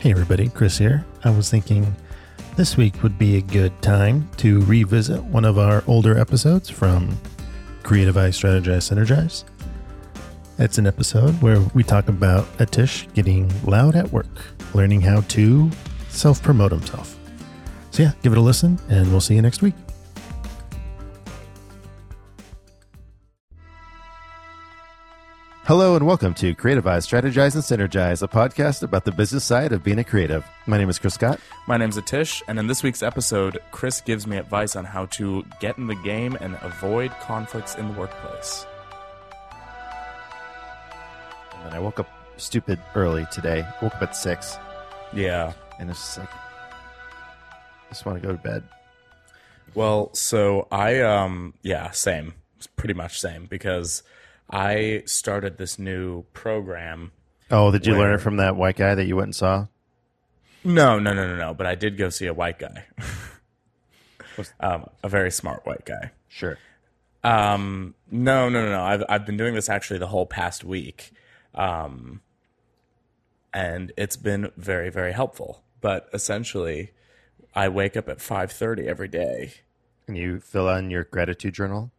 Hey everybody, Chris here. I was thinking this week would be a good time to revisit one of our older episodes from Creative Eye Strategize Synergize. It's an episode where we talk about Atish getting loud at work, learning how to self promote himself. So, yeah, give it a listen, and we'll see you next week. Hello and welcome to Creative Eyes Strategize and Synergize, a podcast about the business side of being a creative. My name is Chris Scott. My name's Atish, and in this week's episode, Chris gives me advice on how to get in the game and avoid conflicts in the workplace. And then I woke up stupid early today. Woke up at six, Yeah. and it's just like, I just want to go to bed. Well, so I um yeah, same. It's pretty much same because I started this new program. Oh, did you learn it from that white guy that you went and saw? No, no, no, no, no, but I did go see a white guy. um, a very smart white guy. Sure. Um, no, no, no, no. I've I've been doing this actually the whole past week, um, and it's been very, very helpful. But essentially, I wake up at five thirty every day. And you fill in your gratitude journal?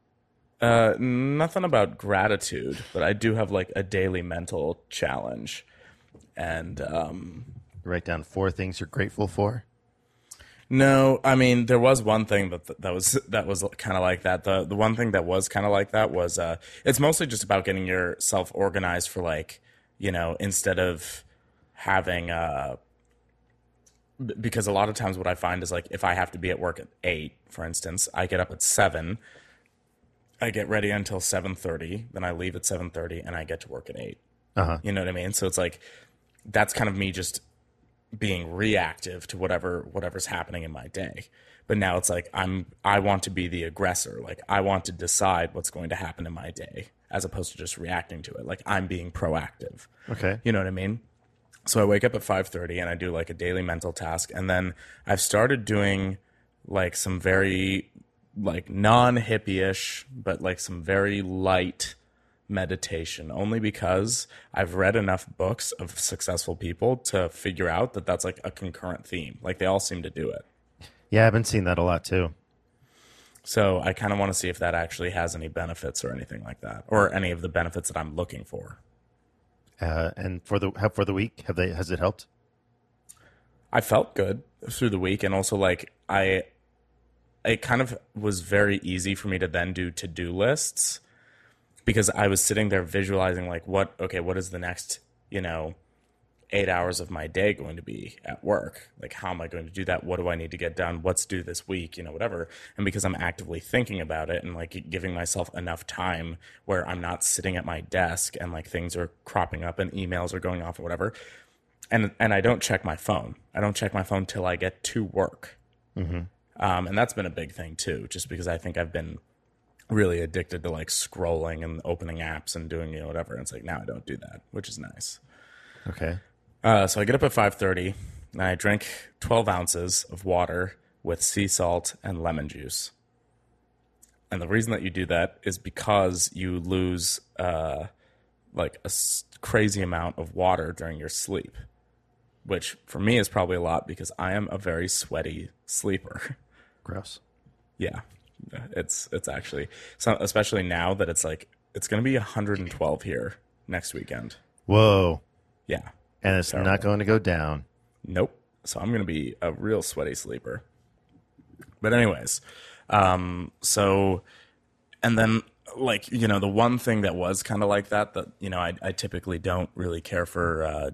Uh, nothing about gratitude, but I do have like a daily mental challenge, and um, Write down four things you're grateful for. No, I mean there was one thing that that was that was kind of like that. The the one thing that was kind of like that was uh it's mostly just about getting yourself organized for like, you know, instead of having uh because a lot of times what I find is like if I have to be at work at 8, for instance, I get up at 7, I get ready until 7:30, then I leave at 7:30 and I get to work at 8. Uh-huh. You know what I mean? So it's like that's kind of me just being reactive to whatever whatever's happening in my day. But now it's like I'm I want to be the aggressor. Like I want to decide what's going to happen in my day as opposed to just reacting to it. Like I'm being proactive. Okay. You know what I mean? So I wake up at 5:30 and I do like a daily mental task and then I've started doing like some very like non-hippie-ish but like some very light meditation only because I've read enough books of successful people to figure out that that's like a concurrent theme. Like they all seem to do it. Yeah, I've been seeing that a lot too. So I kind of want to see if that actually has any benefits or anything like that or any of the benefits that I'm looking for. Uh, and for the for the week, have they has it helped? I felt good through the week, and also like I, it kind of was very easy for me to then do to do lists because I was sitting there visualizing like what okay, what is the next you know eight hours of my day going to be at work? Like how am I going to do that? What do I need to get done? What's due this week? You know, whatever. And because I'm actively thinking about it and like giving myself enough time where I'm not sitting at my desk and like things are cropping up and emails are going off or whatever and and I don't check my phone. I don't check my phone till I get to work, mm-hmm. Um, and that's been a big thing too. Just because I think I've been really addicted to like scrolling and opening apps and doing you know whatever. And it's like now I don't do that, which is nice. Okay. Uh, so I get up at five thirty, and I drink twelve ounces of water with sea salt and lemon juice. And the reason that you do that is because you lose uh, like a s- crazy amount of water during your sleep, which for me is probably a lot because I am a very sweaty sleeper. Gross. yeah, it's it's actually so especially now that it's like it's going to be 112 here next weekend. Whoa. Yeah, And it's not going to go down. Nope. So I'm going to be a real sweaty sleeper. But anyways, um so and then like, you know, the one thing that was kind of like that that, you know, I I typically don't really care for uh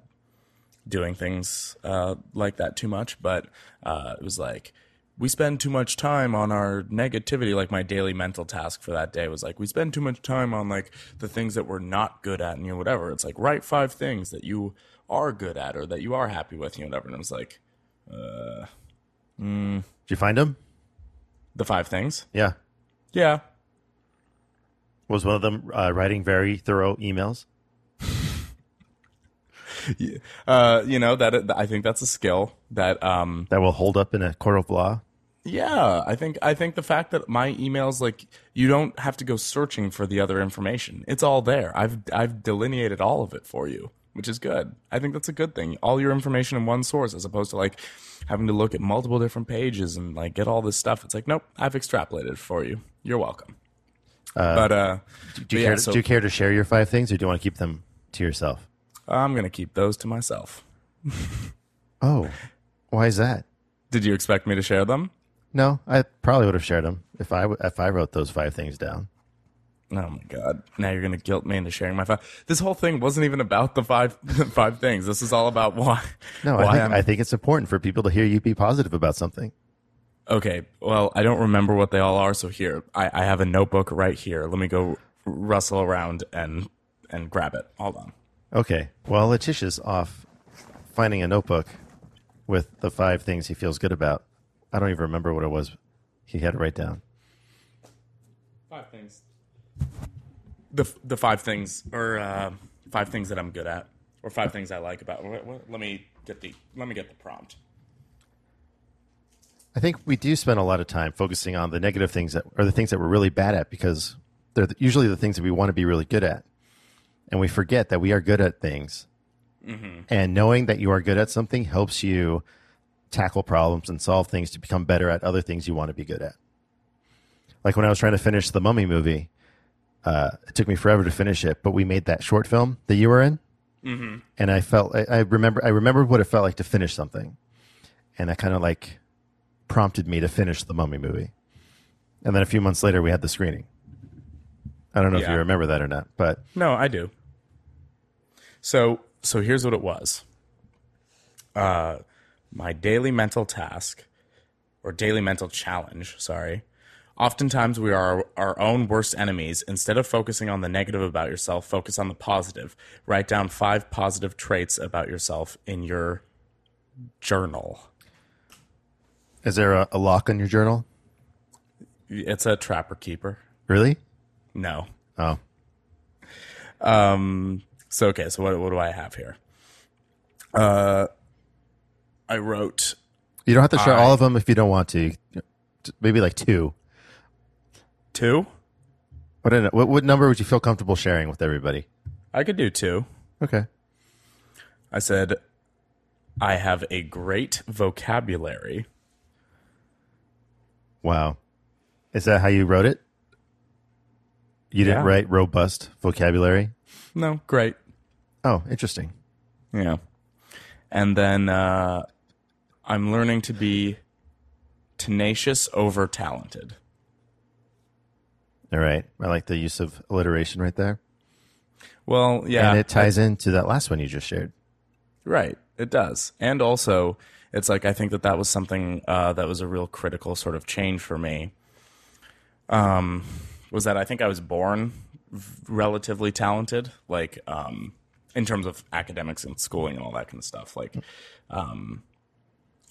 doing things uh like that too much, but uh it was like we spend too much time on our negativity like my daily mental task for that day was like we spend too much time on like the things that we're not good at and you know whatever it's like write five things that you are good at or that you are happy with you know whatever and it was like uh mm, Did you find them? the five things Yeah. yeah Was one of them uh, writing very thorough emails? uh you know that i think that's a skill that um that will hold up in a court of law? Yeah, I think I think the fact that my emails like you don't have to go searching for the other information. It's all there. I've I've delineated all of it for you. which is good. I think that's a good thing. All your information in one source as opposed to like having to look at multiple different pages and like get all this stuff. It's like, nope, I've extrapolated for you. You're welcome. but uh, Do you, yeah, care, so do you care to share your five things, or do you want to keep them to yourself? I'm gonna keep those to myself. Oh, why is that? Did you expect me to share them? No, I probably would have shared them if I if I wrote those five things down. Oh my god! Now you're gonna guilt me into sharing my five. This whole thing wasn't even about the five five things. This is all about why. No, why I think, I'm- I think it's important for people to hear you be positive about something. Okay, well, I don't remember what they all are, so here I, I have a notebook right here. Let me go rustle around and and grab it. Hold on. Okay. Well, Atish's off finding a notebook with the five things he feels good about. I don't even remember what it was he had to write down. Five things. The the five things, or uh, five things that I'm good at, or five things I like about. What, what, let me get the let me get the prompt. I think we do spend a lot of time focusing on the negative things that are the things that we're really bad at because they're usually the things that we want to be really good at. And we forget that we are good at things. And knowing that you are good at something helps you tackle problems and solve things to become better at other things you want to be good at. Like when I was trying to finish the Mummy movie, uh, it took me forever to finish it, but we made that short film that you were in, and I felt I, I remember I remembered what it felt like to finish something, and that kind of like prompted me to finish the Mummy movie. And then a few months later, we had the screening. I don't know if you remember that or not, but No, I do. So so here's what it was. Uh, my daily mental task, or daily mental challenge. Sorry. Oftentimes we are our own worst enemies. Instead of focusing on the negative about yourself, focus on the positive. Write down five positive traits about yourself in your journal. is there a, a lock on your journal? It's a trapper keeper. Really? No. Oh, Um. So okay. So what what do I have here? Uh, I wrote you don't have to share I- all of them if you don't want to. Maybe like two. two. What, what what number would you feel comfortable sharing with everybody? I could do two. Okay. I said, I have a great vocabulary. Wow. Is that how you wrote it? You didn't Yeah. write robust vocabulary? No, great. Oh, interesting. Yeah. And then uh, I'm learning to be tenacious over talented. All right. I like the use of alliteration right there. Well, yeah. and it ties into that last one you just shared. Right. It does. And also, it's like I think that that was something uh, that was a real critical sort of change for me. Um, was that I think I was born relatively talented, like um, in terms of academics and schooling and all that kind of stuff. Like, um,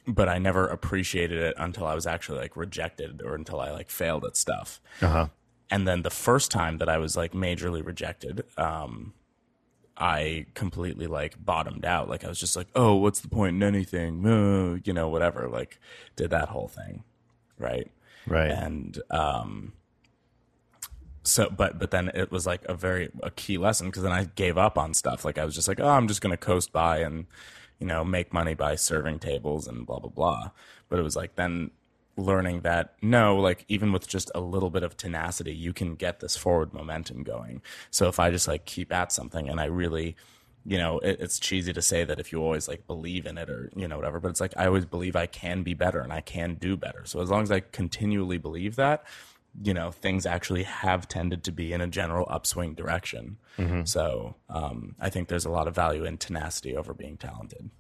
but I never appreciated it until I was actually like rejected or until I like failed at stuff Uh huh. and then the first time that I was like majorly rejected, um, I completely like bottomed out. Like I was just like, oh, what's the point in anything? Uh, you know, whatever. Like did that whole thing, right? Right. And um, so, but but then it was like a very a key lesson because then I gave up on stuff. Like I was just like, oh, I'm just gonna coast by and you know make money by serving tables and blah blah blah. But it was like then learning that no, like even with just a little bit of tenacity, you can get this forward momentum going. So if I just like keep at something and I really you know, it, it's cheesy to say that if you always like believe in it or you know whatever, but it's like I always believe I can be better and I can do better. So as long as I continually believe that, you know, things actually have tended to be in a general upswing direction. So um, I think there's a lot of value in tenacity over being talented.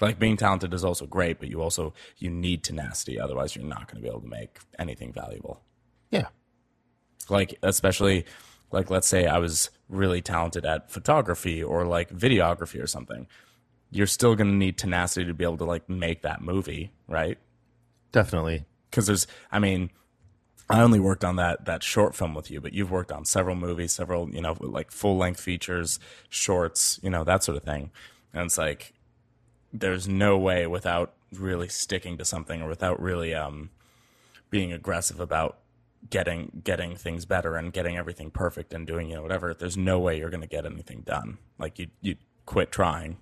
Like being talented is also great, but you also you need tenacity, otherwise you're not going to be able to make anything valuable yeah. like especially like let's say I was really talented at photography or like videography or something. You're still going to need tenacity to be able to like make that movie, right? Definitely. Because there's, I mean, I only worked on that that short film with you, but you've worked on several movies, several you know like full length features, shorts, you know that sort of thing, and it's like there's no way without really sticking to something or without really um, being aggressive about getting getting things better and getting everything perfect and doing you know whatever. There's no way you're going to get anything done. Like you you quit trying.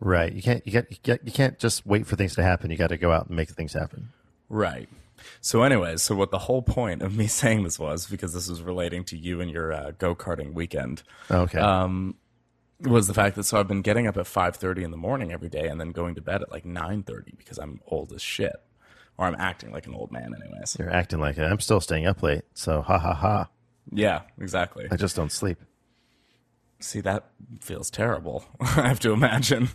Right. You can't. You can't. You can't, you can't just wait for things to happen. You got to go out and make things happen. Right. So, anyways, so what the whole point of me saying this was because this was relating to you and your uh, go karting weekend Okay. um, was the fact that so I've been getting up at five thirty in the morning every day and then going to bed at like nine thirty because I'm old as shit, or I'm acting like an old man, anyways. You're acting like it. I'm still staying up late. So ha ha ha. Yeah, exactly. I just don't sleep. See, that feels terrible. I have to imagine.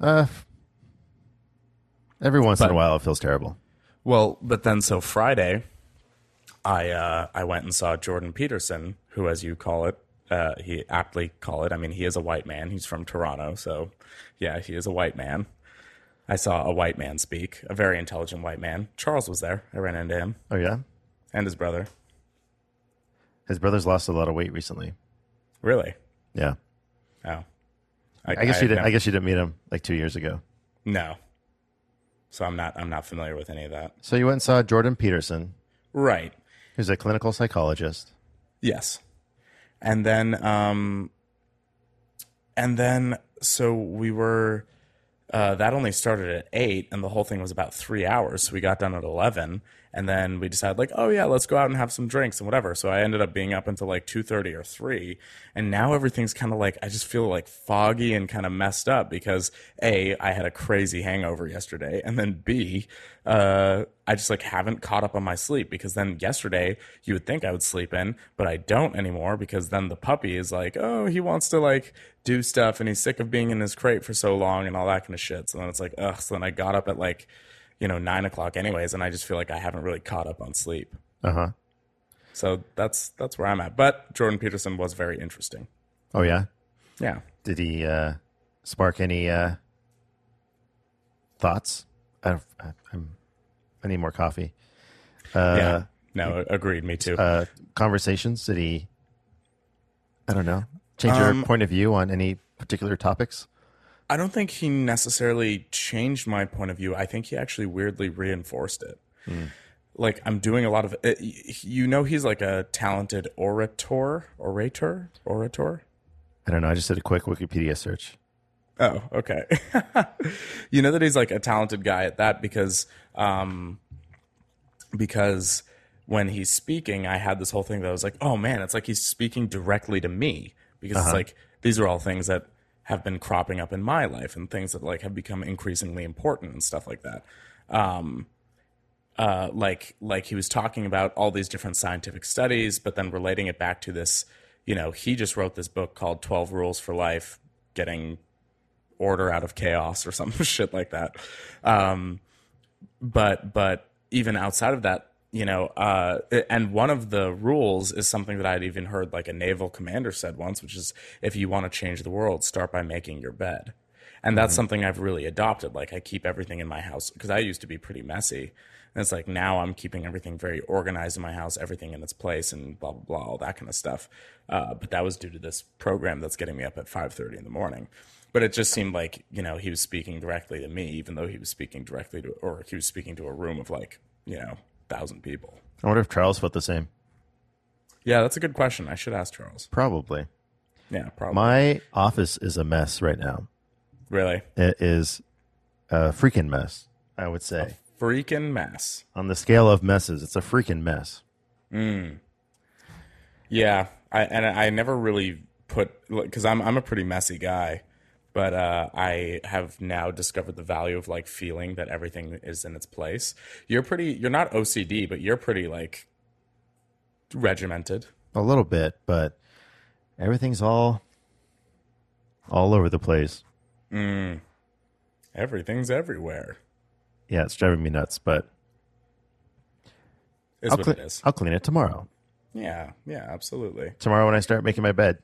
Uh. Every once in a while, it feels terrible. Well, but then so Friday, I uh, I went and saw Jordan Peterson, who, as you call it, uh, he aptly call it. I mean, he is a white man. He's from Toronto, so yeah, he is a white man. I saw a white man speak, a very intelligent white man. Charles was there. I ran into him Oh yeah. and his brother. His brother's lost a lot of weight recently. Really? Yeah. Oh, I guess you didn't. never- I guess you didn't meet him like two years ago. no. So I'm not. I'm not familiar with any of that. So you went and saw Jordan Peterson, Right. who's a clinical psychologist. Yes. And then um and then so we were uh that only started at 8 and the whole thing was about 3 hours. So we got done at 11 and then we decided like, "Oh yeah, let's go out and have some drinks and whatever." So I ended up being up until like 2:30 or 3 and now everything's kind of like I just feel like foggy and kind of messed up because A, I had a crazy hangover yesterday and then B, uh I just like haven't caught up on my sleep because then yesterday you would think I would sleep in, but I don't anymore because then the puppy is like, oh, he wants to like do stuff and he's sick of being in his crate for so long and all that kind of shit. So then it's like, ugh. So then I got up at like, you know, nine o'clock anyways, and I just feel like I haven't really caught up on sleep. Uh huh. So that's that's where I'm at. But Jordan Peterson was very interesting. Oh yeah. Yeah. Did he uh, spark any uh, thoughts? I, I, I'm, I need more coffee. Uh, yeah. No, agreed. Me too. uh, conversations? Did he? I don't know. Change your Um, point of view on any particular topics? I don't think he necessarily changed my point of view. I think he actually weirdly reinforced it. Like I'm doing a lot of, uh, you know, he's like a talented orator, orator, orator. I don't know. I just did a quick Wikipedia search. Oh, okay. you know that he's like a talented guy at that because, um, because when he's speaking, I had this whole thing that I was like, oh man, it's like he's speaking directly to me because it's like these are all things that have been cropping up in my life and things that like have become increasingly important and stuff like that. Um, uh, like like he was talking about all these different scientific studies, but then relating it back to this. You know, he just wrote this book called Twelve Rules for Life, getting order out of chaos or some shit like that. Um, but but even outside of that, you know, uh, and one of the rules is something that I'd even heard like a naval commander said once, which is if you want to change the world, start by making your bed. And that's something I've really adopted. Like I keep everything in my house because I used to be pretty messy. And it's like now I'm keeping everything very organized in my house, everything in its place, and blah blah blah, all that kind of stuff. Uh, but that was due to this program that's getting me up at 5:30 in the morning. But it just seemed like you know he was speaking directly to me, even though he was speaking directly to, or he was speaking to a room of like you know thousand people. I wonder if Charles felt the same. Yeah, that's a good question. I should ask Charles. Probably. Yeah, probably. My office is a mess right now. really, It is a freaking mess, I would say. A freaking mess. On the scale of messes, it's a freaking mess. Mm. Yeah, I and I never really put because I'm I'm a pretty messy guy, but uh, I have now discovered the value of like feeling that everything is in its place. You're pretty. You're not OCD, but you're pretty like regimented. A little bit, but everything's all all over the place. Everything's everywhere. Yeah, it's driving me nuts, but Is I'll, what cle- it is. I'll clean it tomorrow. Yeah, yeah, absolutely. Tomorrow when I start making my bed.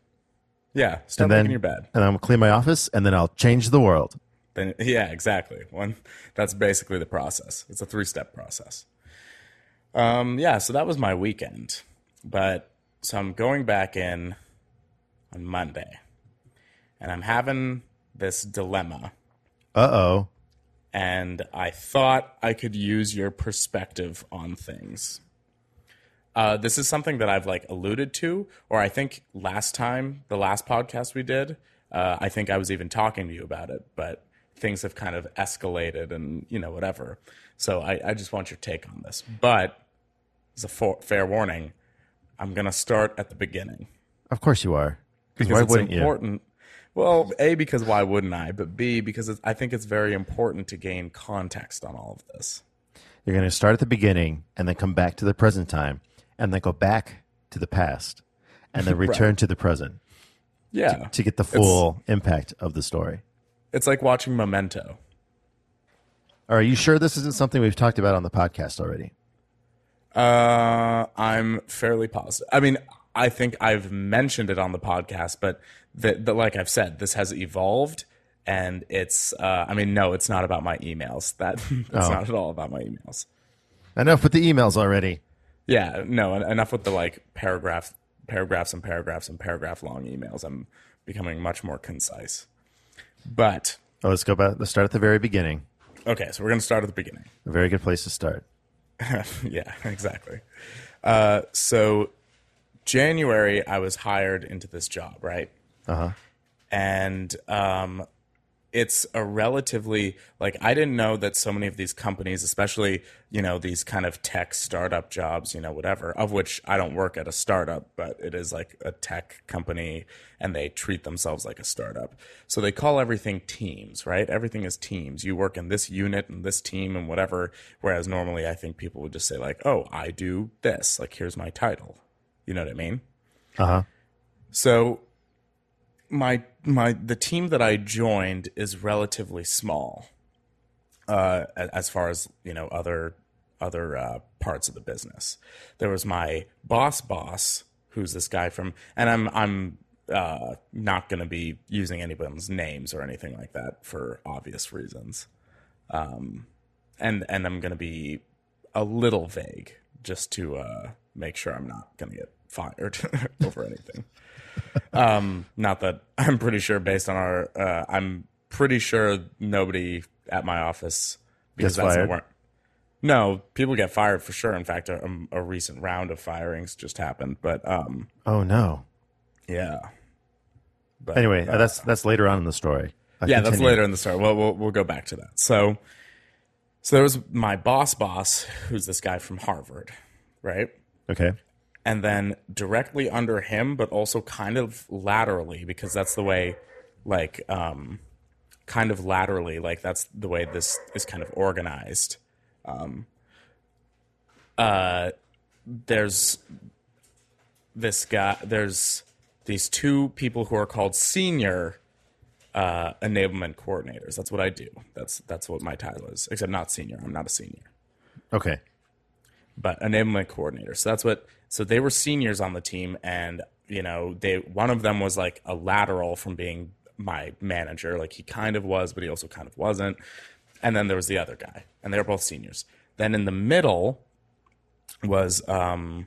Yeah, start And then making your bed. And I'm gonna clean my office and then I'll change the world. Then yeah, exactly. One that's basically the process. It's a three step process. Um, yeah, so that was my weekend. But so I'm going back in on Monday. And I'm having this dilemma. Uh oh. And I thought I could use your perspective on things. Uh, this is something that I've like alluded to, or I think last time, the last podcast we did, Uh, I think I was even talking to you about it, but things have kind of escalated and, you know, whatever. So I, I just want your take on this. But as a for, fair warning, I'm going to start at the beginning. Of course you are. Because why it's wouldn't you? Well, A, because why wouldn't I? But B, because it's, I think it's very important to gain context on all of this. You're going to start at the beginning and then come back to the present time and then go back to the past and then return to the present Yeah. to get the full impact of the story. It's like watching Memento. Are you sure this isn't something we've talked about on the podcast already? Uh, I'm fairly positive. I mean, I think I've mentioned it on the podcast, but the, the, like I've said, this has evolved, and it's. Uh, I mean, no, it's not about my emails. That it's Oh. not at all about my emails. Enough with the emails already. Yeah, no, enough with the like paragraph, paragraphs and paragraphs and paragraph long emails. I'm becoming much more concise. But Oh, let's go back. Let's start at the very beginning. okay, so we're gonna start at the beginning. A very good place to start. yeah, exactly. Uh, so January, I was hired into this job, right? Uh huh. And um, it's a relatively like I didn't know that so many of these companies, especially you know these kind of tech startup jobs, you know whatever, of which I don't work at a startup, but it is like a tech company, and they treat themselves like a startup. So they call everything teams, right? Everything is teams. You work in this unit and this team and whatever. Whereas normally, I think people would just say like, "Oh, I do this. Like, here's my title." You know what I mean? Uh huh. So my my the team that I joined is relatively small, uh, as far as you know other other uh, parts of the business. There was my boss boss, who's this guy from, and I'm I'm uh, not going to be using anyone's names or anything like that for obvious reasons, um, and and I'm going to be a little vague just to uh, make sure I'm not going to get fired over anything. Um, not that I'm pretty sure based on our, uh, I'm pretty sure nobody at my office Gets that's fired? no, people get fired for sure. In fact, a, a recent round of firings just happened. But um, Oh no. yeah. But, Anyway, uh, that's that's later on in the story. Uh, yeah, that's later in the story. Well, we'll we'll go back to that. So, so there was my boss, boss, who's this guy from Harvard, right? Okay. And then directly under him, but also kind of laterally because that's the way, like, um, kind of laterally, like that's the way this is kind of organized. Um, uh, there's this guy. There's these two people who are called senior uh, enablement coordinators. That's what I do. That's that's what my title is. Except not senior. I'm not a senior Okay. But enablement coordinator. So that's what. So they were seniors on the team, and you know, they one of them was like a lateral from being my manager. Like he kind of was, but he also kind of wasn't. And then there was the other guy, and they were both seniors. Then in the middle was um,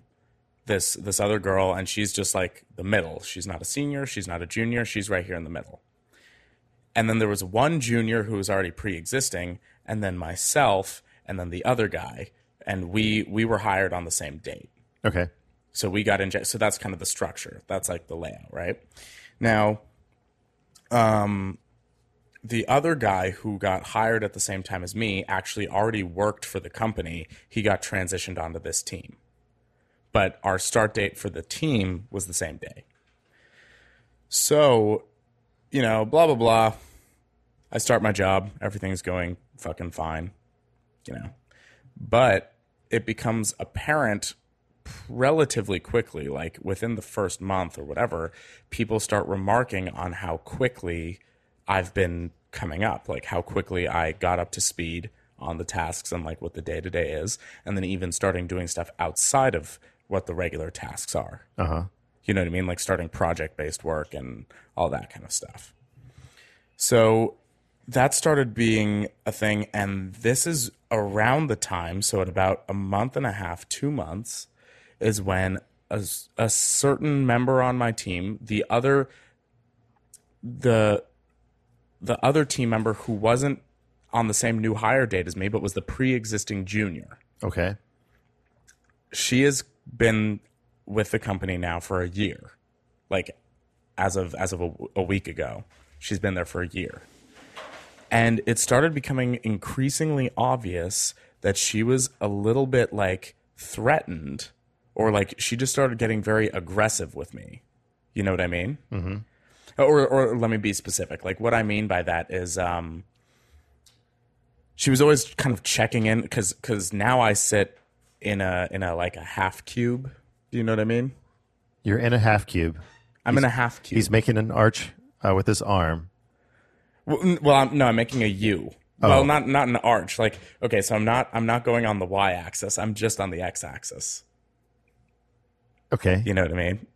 this this other girl, and she's just like the middle. She's not a senior. She's not a junior. She's right here in the middle. And then there was one junior who was already pre-existing, and then myself, and then the other guy, and we we were hired on the same date. Okay. So we got in. So that's kind of the structure. That's like the layout, right? Now, um, the other guy who got hired at the same time as me actually already worked for the company. He got transitioned onto this team, but our start date for the team was the same day. So, you know, blah blah blah. I start my job. Everything's going fucking fine, you know, but it becomes apparent relatively quickly, like within the first month or whatever, people start remarking on how quickly I've been coming up, like how quickly I got up to speed on the tasks and like what the day to day is, and then even starting doing stuff outside of what the regular tasks are. Uh huh. You know what I mean? Like starting project based work and all that kind of stuff. So that started being a thing. And this is around the time, so at about a month and a half, two months, is when a, a certain member on my team, the other, the, the other team member who wasn't on the same new hire date as me, but was the pre existing junior Okay. she has been with the company now for a year, like as of as of a, a week ago. She's been there for a year. And it started becoming increasingly obvious that she was a little bit like threatened or like she just started getting very aggressive with me. You know what I mean? Mm-hmm. Or, or let me be specific. Like what I mean by that is, um, she was always kind of checking in because because now I sit in a in a like a half cube. Do you know what I mean? You're in a half cube. I'm in a half cube. He's making an arch uh, with his arm. Well, well I'm, no, I'm making a U. Oh. Well, not not an arch. Like, okay, so I'm not I'm not going on the y axis. I'm just on the x axis. Okay. You know what I mean?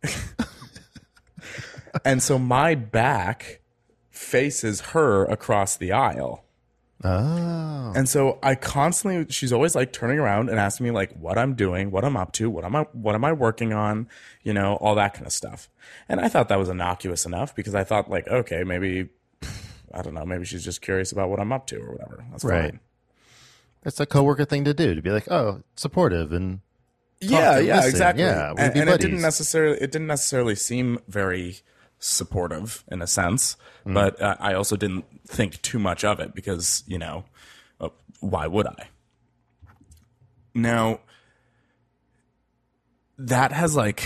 and so my back faces her across the aisle. Oh. And so I constantly she's always like turning around and asking me like what I'm doing, what I'm up to, what am I what am I working on, you know, all that kind of stuff. And I thought that was innocuous enough because I thought like, okay, maybe I don't know, maybe she's just curious about what I'm up to or whatever. That's Right. fine. That's a coworker thing to do to be like, oh, supportive and yeah yeah listen. exactly Yeah, and, and it didn't necessarily it didn't necessarily seem very supportive in a sense Mm. but uh, i also didn't think too much of it because you know uh, why would i now that has like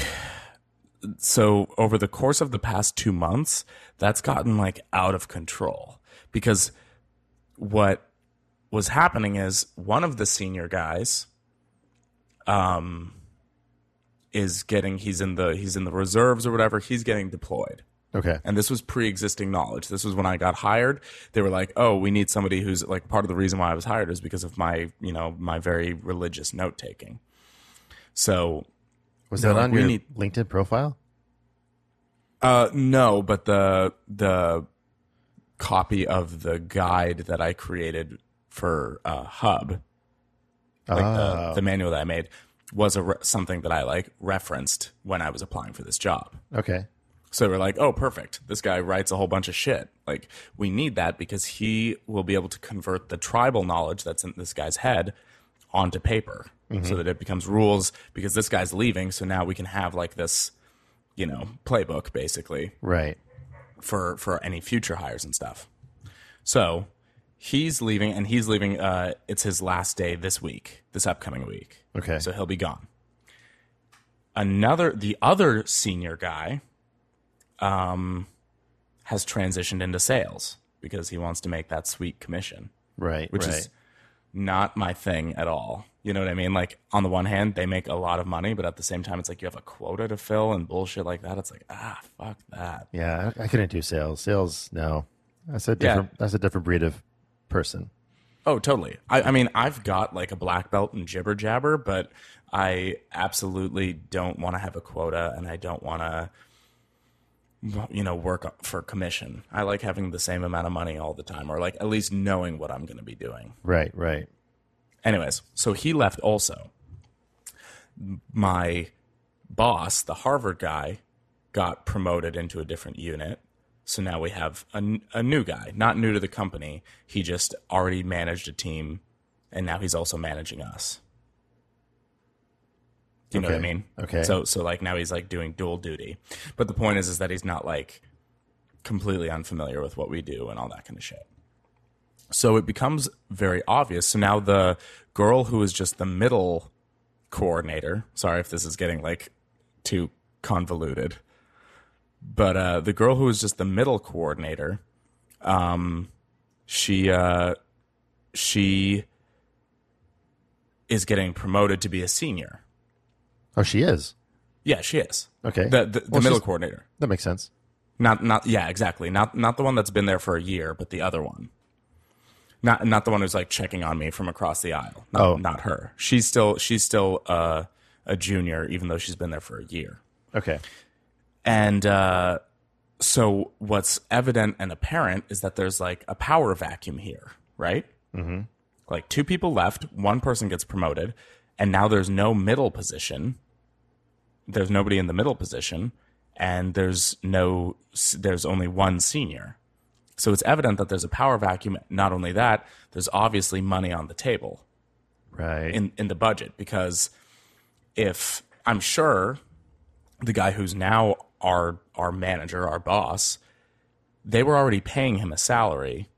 so over the course of the past two months that's gotten like out of control. Because what was happening is one of the senior guys um is getting he's in the he's in the reserves or whatever he's getting deployed. Okay. and this was pre-existing knowledge. This was when i got hired. They were like oh we need somebody who's like part of the reason why i was hired is because of my you know my very religious note taking so Was They're that on your need- LinkedIn profile? Uh, no, but the the copy of the guide that I created for uh, Hub, like Oh. the, the manual that I made, was a re- something that I like referenced when I was applying for this job. Okay. So we're like, oh, perfect. This guy writes a whole bunch of shit. Like, we need that because he will be able to convert the tribal knowledge that's in this guy's head onto paper so that it becomes rules because this guy's leaving. So now we can have like this, you know, playbook basically Right. for for any future hires and stuff. So he's leaving, and he's leaving. Uh, it's his last day this week, this upcoming week. Okay. so he'll be gone. Another, the other senior guy, um, has transitioned into sales because he wants to make that sweet commission, Right. which right. is not my thing at all. You know what I mean? Like on the one hand, they make a lot of money, but at the same time, it's like you have a quota to fill and bullshit like that. It's like ah, fuck that. yeah, I, I couldn't do sales. Sales, no. That's a different. That's a different breed of person. Oh, totally. I, I mean, I've got like a black belt in jibber jabber, but I absolutely don't want to have a quota and I don't want to, you know, work for commission. I like having the same amount of money all the time or like at least knowing what I'm going to be doing. Right. Right. Anyways, so he left also. My boss, the Harvard guy, got promoted into a different unit. So now we have a, a new guy, not new to the company. He just already managed a team, and now he's also managing us. Do you know what I mean? Okay. So so like now he's like doing dual duty. But the point is is that he's not like completely unfamiliar with what we do and all that kind of shit. So it becomes very obvious. So now the girl who is just the middle coordinator, sorry if this is getting like too convoluted, but uh, the girl who is just the middle coordinator, um, she uh, she is getting promoted to be a senior. Oh, she is. Yeah, she is. Okay. The the, the Well, middle coordinator. That makes sense. Not not yeah, exactly. Not not the one that's been there for a year, but the other one. Not not the one who's like checking on me from across the aisle. Not, Oh. not her. She's still she's still uh, a junior, even though she's been there for a year. Okay. And uh, so what's evident and apparent is that there's like a power vacuum here, right? Mm-hmm. Like two people left, one person gets promoted, and now there's no middle position. There's nobody in the middle position, and there's no there's only one senior. So it's evident that there's a power vacuum. Not only that, there's obviously money on the table Right. in in the budget because if I'm sure the guy who's now our our manager, our boss, they were already paying him a salary,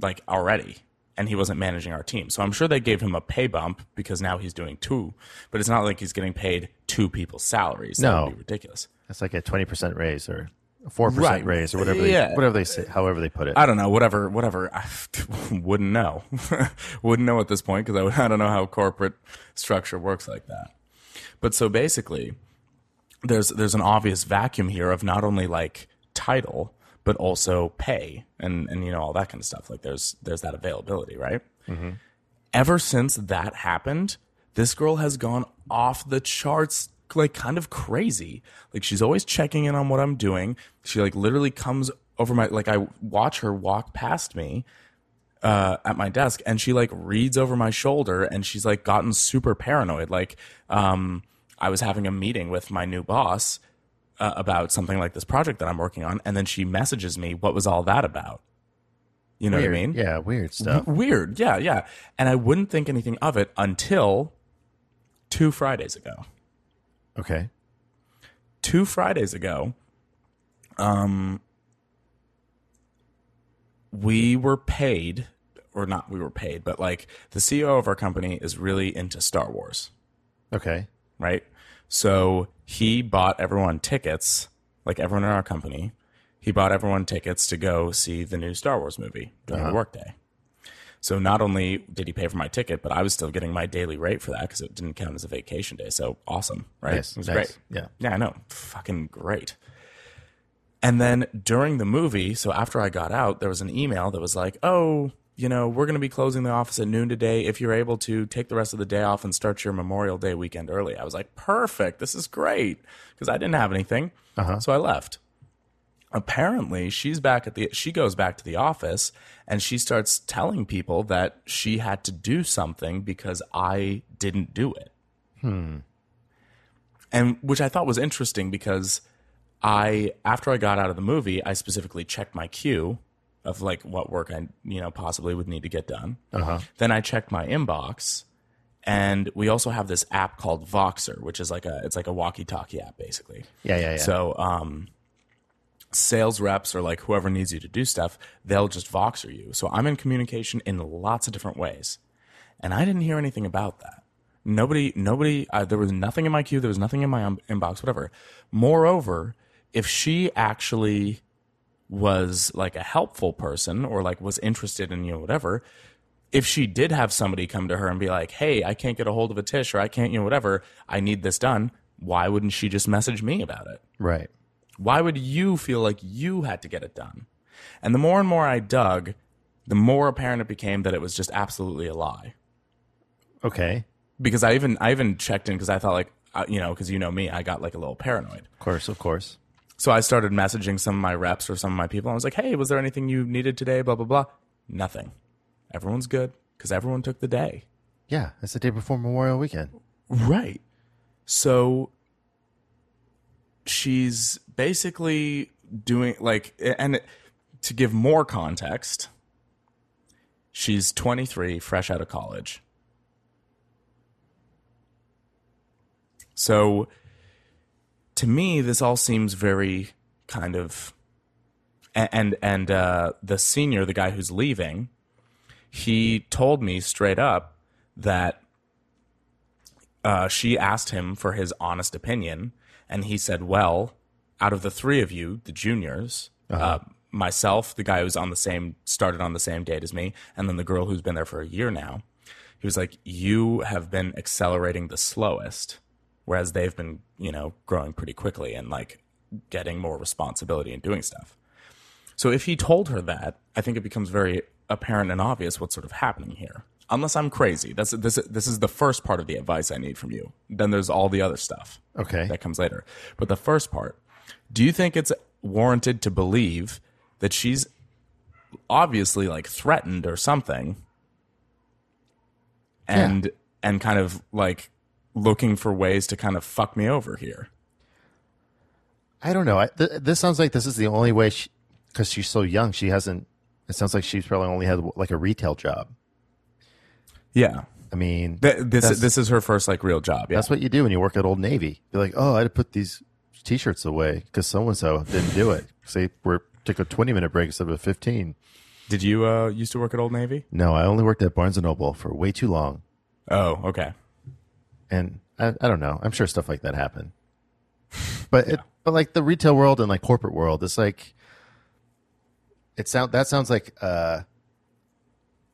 like already, and he wasn't managing our team. So I'm sure they gave him a pay bump because now he's doing two, but it's not like he's getting paid two people's salaries. That No. would be ridiculous. That's like a twenty percent raise or four Right. percent raise or whatever they Yeah. whatever they say, however they put it. I don't know, whatever, whatever. I wouldn't know. wouldn't know at this point because I, would- I don't know how corporate structure works like that. But so basically, there's there's an obvious vacuum here of not only like title but also pay and and you know all that kind of stuff. Like there's there's that availability, right? Mm-hmm. Ever since that happened, this girl has gone off the charts like kind of crazy. Like she's always checking in on what I'm doing. She like literally comes over my like I watch her walk past me uh, at my desk and she like reads over my shoulder and she's like gotten super paranoid. Like, um, I was having a meeting with my new boss uh, about something like this project that I'm working on, and then she messages me, "What was all that about?" You know weird. what I mean? Yeah, weird stuff. Weird. Yeah, yeah. And I wouldn't think anything of it until two Fridays ago. Okay. two Fridays ago, um, we were paid, or not we were paid, but like the CEO of our company is really into Star Wars, Okay. right? So he bought everyone tickets, like everyone in our company, he bought everyone tickets to go see the new Star Wars movie during the workday. So not only did he pay for my ticket, but I was still getting my daily rate for that because it didn't count as a vacation day. So awesome, right? Nice, it was nice. great. Yeah. Yeah, I know. Fucking great. And then during the movie, so after I got out, there was an email that was like, oh, you know, we're going to be closing the office at noon today. If you're able to take the rest of the day off and start your Memorial Day weekend early. I was like, perfect. This is great. Because I didn't have anything. Uh-huh. So I left. Apparently, she's back at the, she goes back to the office and she starts telling people that she had to do something because I didn't do it Hmm. and which I thought was interesting because I after I got out of the movie, I specifically checked my queue of like what work I you know possibly would need to get done. Uh-huh. Then I checked my inbox, and we also have this app called Voxer, which is like a it's like a walkie-talkie app basically. Yeah, yeah, yeah. So um, sales reps or like whoever needs you to do stuff, they'll just Voxer you. So I'm in communication in lots of different ways, and I didn't hear anything about that. Nobody, nobody. Uh, there was nothing in my queue. There was nothing in my um, inbox. Whatever. Moreover, if she actually was like a helpful person or like was interested in you know whatever if she did have somebody come to her and be like hey i can't get a hold of Atish or i can't you know whatever i need this done why wouldn't she just message me about it right. Why would you feel like you had to get it done and the more and more i dug the more apparent it became that it was just absolutely a lie Okay. because i even i even checked in because i thought like uh, you know because you know me i got like a little paranoid Of course, of course. So I started messaging some of my reps or some of my people. I was like, hey, was there anything you needed today? Blah, blah, blah. Nothing. Everyone's good because everyone took the day. Yeah, it's the day before Memorial Weekend. Right. So she's basically doing like, and to give more context, she's 23, fresh out of college. So to me, this all seems very kind of, and and uh, the senior, the guy who's leaving, he told me straight up that uh, she asked him for his honest opinion, and he said, "Well, out of the three of you, the juniors, uh myself, the guy who's on the same started on the same date as me, and then the girl who's been there for a year now, he was like, you have been accelerating the slowest, whereas they've been, you know, growing pretty quickly and like getting more responsibility and doing stuff." So if he told her that, I think it becomes very apparent and obvious what's sort of happening here. Unless I'm crazy. That's this this is the first part of the advice I need from you. Then there's all the other stuff Okay. that comes later. But the first part, do you think it's warranted to believe that she's obviously like threatened or something and and kind of like looking for ways to kind of fuck me over here? I don't know. I, th- this sounds like this is the only way she, because she's so young. She hasn't. It sounds like she's probably only had like a retail job. Yeah. I mean, Th- this That's- this is her first like real job. Yeah. that's what you do when you work at Old Navy. You're like, oh, I had to put these t-shirts away because so and so didn't do it. Say we took a 20 minute break instead of a 15. Did you uh, used to work at Old Navy? No, I only worked at Barnes and Noble for way too long, Oh, okay. and I, I don't know. I'm sure stuff like that happened, but it, but like the retail world and like corporate world, it's like it sound that sounds like uh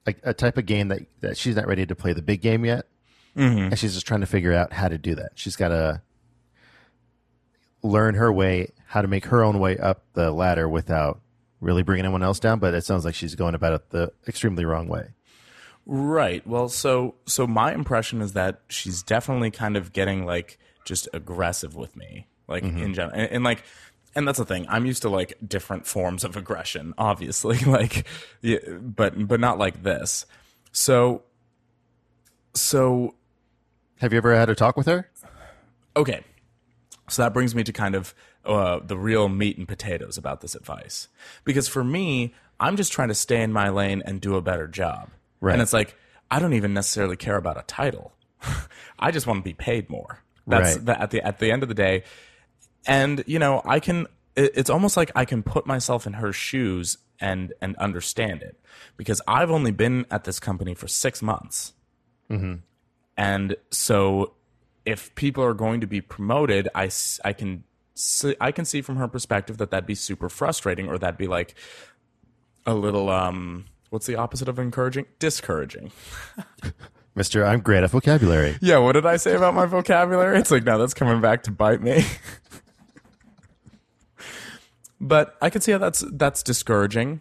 like a type of game that that she's not ready to play the big game yet, mm-hmm. and she's just trying to figure out how to do that. She's got to learn her way, how to make her own way up the ladder without really bringing anyone else down. But it sounds like she's going about it the extremely wrong way. Right. Well, so so my impression is that she's definitely kind of getting like just aggressive with me, like mm-hmm. in general, and, and like, and that's the thing. I'm used to like different forms of aggression, obviously, like, yeah, but but not like this. So, so Have you ever had a talk with her? Okay. So that brings me to kind of uh, the real meat and potatoes about this advice. Because for me, I'm just trying to stay in my lane and do a better job. Right. And it's like, I don't even necessarily care about a title. I just want to be paid more. That's Right. the, at the at the end of the day. And you know, I can. It's almost like I can put myself in her shoes and and understand it because I've only been at this company for six months. And so if people are going to be promoted, I, I can see, I can see from her perspective that that'd be super frustrating or that'd be like a little um what's the opposite of encouraging? Discouraging. Mister, I'm great at vocabulary. Yeah, what did I say about my vocabulary? It's like no, that's coming back to bite me. but I can see how that's that's discouraging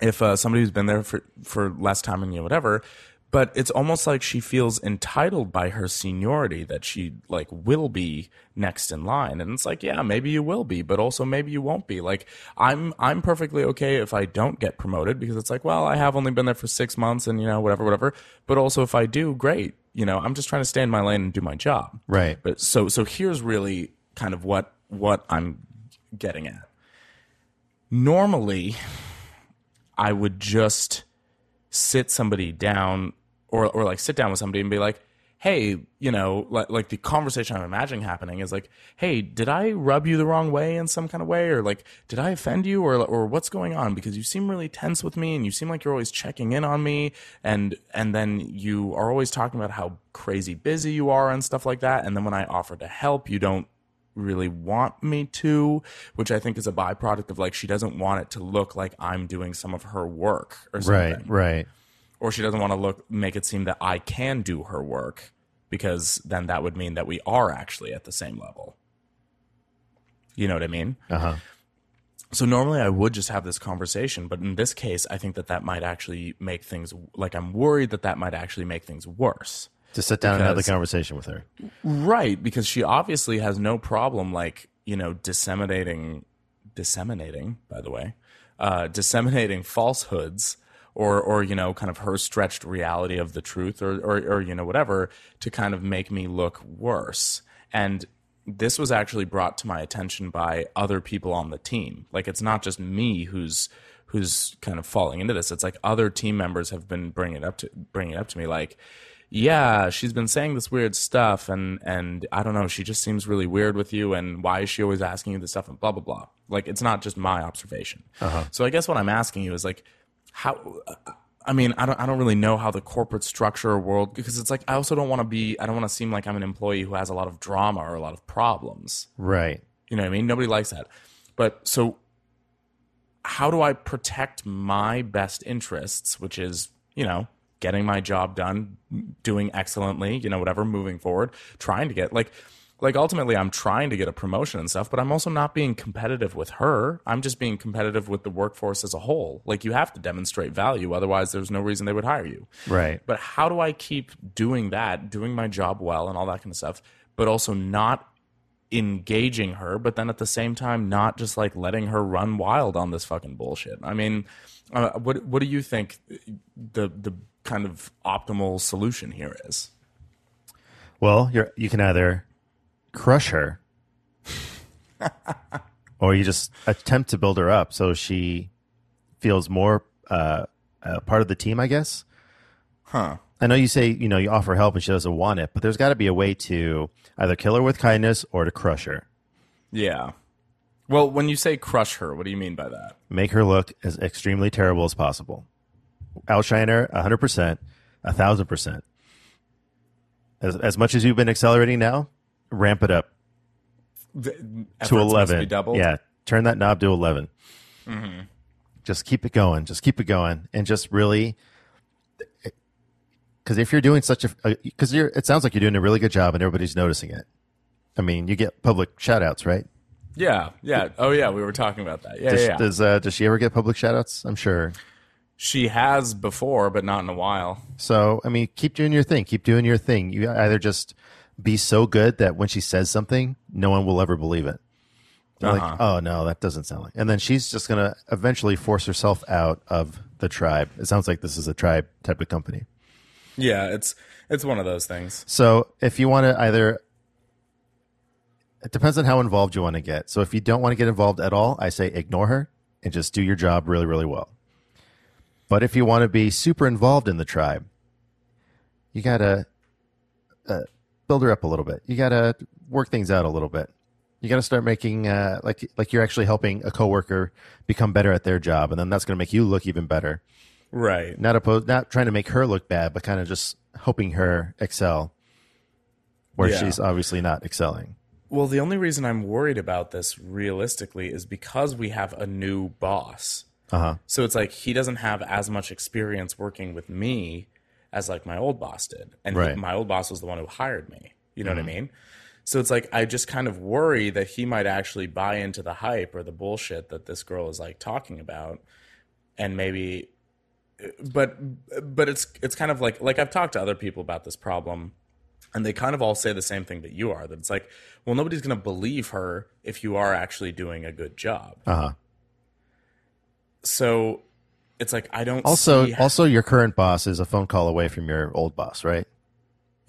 if uh, somebody who's been there for for less time and you know whatever. But it's almost like she feels entitled by her seniority that she like will be next in line, and it's like yeah, maybe you will be, but also maybe you won't be. Like I'm I'm perfectly okay if I don't get promoted because it's like well I have only been there for six months and you know whatever whatever. But also if I do, great. You know I'm just trying to stay in my lane and do my job. Right. But so so here's really kind of what what I'm getting at. Normally, I would just sit somebody down or or like sit down with somebody and be like, "Hey, you know, like like the conversation I'm imagining happening is like, "Hey, did I rub you the wrong way in some kind of way? Or like did I offend you? Or or what's going on? Because you seem really tense with me and you seem like you're always checking in on me and and then you are always talking about how crazy busy you are and stuff like that. And then when I offer to help, you don't really want me to, which I think is a byproduct of like she doesn't want it to look like I'm doing some of her work or something. Right. Right. Or she doesn't want to look make it seem that I can do her work because then that would mean that we are actually at the same level. You know what I mean? Uh huh. So normally I would just have this conversation, but in this case, I think that that might actually make things like I'm worried that that might actually make things worse. To sit down and have the conversation with her. Right, because she obviously has no problem like, you know, disseminating disseminating, by the way, uh, disseminating falsehoods or or, you know, kind of her stretched reality of the truth or, or or you know, whatever, to kind of make me look worse. And this was actually brought to my attention by other people on the team. Like it's not just me who's who's kind of falling into this. It's like other team members have been bringing it up to bringing it up to me like yeah, she's been saying this weird stuff, and and I don't know, she just seems really weird with you, and why is she always asking you this stuff, and blah blah blah. Like it's not just my observation. Uh-huh. So I guess what I'm asking you is like, how? I mean, I don't I don't really know how the corporate structure or world because it's like I also don't want to be I don't want to seem like I'm an employee who has a lot of drama or a lot of problems. Right. You know what I mean? Nobody likes that. But so how do I protect my best interests, which is, you know, getting my job done, doing excellently, you know, whatever, moving forward, trying to get like like ultimately I'm trying to get a promotion and stuff, but I'm also not being competitive with her. I'm just being competitive with the workforce as a whole. Like you have to demonstrate value, otherwise there's no reason they would hire you. Right. But how do I keep doing that, doing my job well and all that kind of stuff, but also not engaging her, but then at the same time not just like letting her run wild on this fucking bullshit? I mean, uh, what what do you think the the kind of optimal solution here is? Well, you're you can either crush her, or you just attempt to build her up so she feels more uh, uh, part of the team. I guess. Huh. I know you say you know you offer help and she doesn't want it, but there's got to be a way to either kill her with kindness or to crush her. Yeah. Well, when you say crush her, what do you mean by that? Make her look as extremely terrible as possible. Outshine her 100%, 1000%. As, as much as you've been accelerating now, ramp it up The to 11. Be? Yeah, turn that knob to 11. Just keep it going. Just keep it going. And just really, because if you're doing such a, because you're, it sounds like you're doing a really good job and everybody's noticing it. I mean, you get public shout outs, right? Yeah. Yeah. Oh, yeah. We were talking about that. Yeah. Does, yeah, yeah. does, uh, does she ever get public shout outs? I'm sure. She has before, but not in a while. So, I mean, keep doing your thing. Keep doing your thing. You either just be so good that when she says something, no one will ever believe it. Uh-huh. Like, oh no, that doesn't sound like. And then she's just gonna eventually force herself out of the tribe. It sounds like this is a tribe type of company. Yeah. It's it's one of those things. So, if you want to either, it depends on how involved you want to get. So, if you don't want to get involved at all, I say ignore her and just do your job really, really well. But if you want to be super involved in the tribe, you gotta uh, build her up a little bit. You gotta work things out a little bit. You gotta start making uh, like like you're actually helping a coworker become better at their job, and then that's gonna make you look even better. Right. Not opposed, not trying to make her look bad, but kind of just helping her excel, where Yeah. she's obviously not excelling. Well, the only reason I'm worried about this realistically is because we have a new boss. Uh huh. So it's like he doesn't have as much experience working with me as like my old boss did. And he- my old boss was the one who hired me. You know what I mean? So it's like I just kind of worry that he might actually buy into the hype or the bullshit that this girl is like talking about and maybe but but it's it's kind of like like I've talked to other people about this problem and they kind of all say the same thing that you are that it's like well nobody's going to believe her if you are actually doing a good job. Uh huh. So it's like I don't Also, also, your current boss is a phone call away from your old boss, right?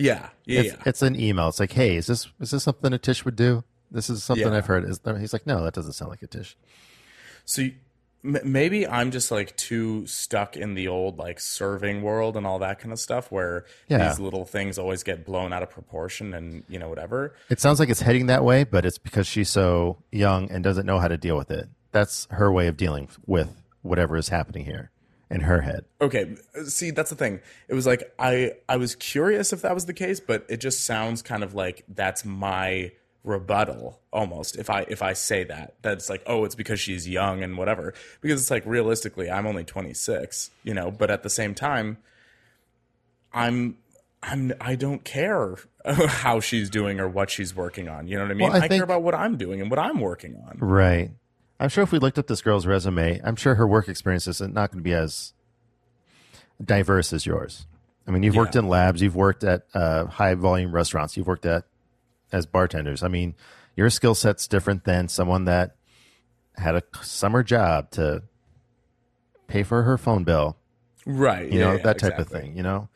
yeah yeah it's, yeah it's an email. It's like, hey, is this is this something Atish would do? This is something Yeah. I've heard. Is he's like, no, that doesn't sound like Atish. So you- m- maybe I'm just like too stuck in the old like serving world and all that kind of stuff where Yeah. these little things always get blown out of proportion and you know whatever. It sounds like it's heading that way, but it's because she's so young and doesn't know how to deal with it. That's her way of dealing with whatever is happening here in her head. Okay, see that's the thing. It was like I I was curious if that was the case, but it just sounds kind of like that's my rebuttal almost if I if I say that that's like oh it's because she's young and whatever because it's like realistically I'm only 26, you know, but at the same time I'm I'm I don't care how she's doing or what she's working on. You know what I mean? Well, I I, think- care about what I'm doing and what I'm working on. Right. I'm sure if we looked up this girl's resume, I'm sure her work experience is not going to be as diverse as yours. I mean, you've worked in labs, you've worked at uh, high volume restaurants, you've worked at as bartenders. I mean, your skill set's different than someone that had a summer job to pay for her phone bill, Right. you yeah, know, yeah, that type of thing, you know?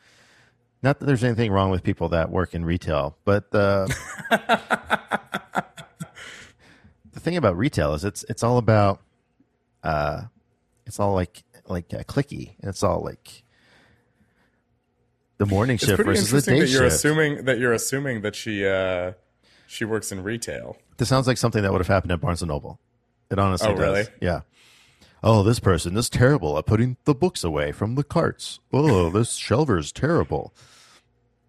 Not that there's anything wrong with people that work in retail, but the the thing about retail is it's it's all about uh it's all like like uh, clicky and it's all like the morning It's shift versus the day that you're shift. assuming that you're assuming that she uh she works in retail. This sounds like something that would have happened at Barnes and Noble. It honestly Oh, does. really? Yeah. Oh, this person is terrible at putting the books away from the carts. Oh, this shelver's terrible.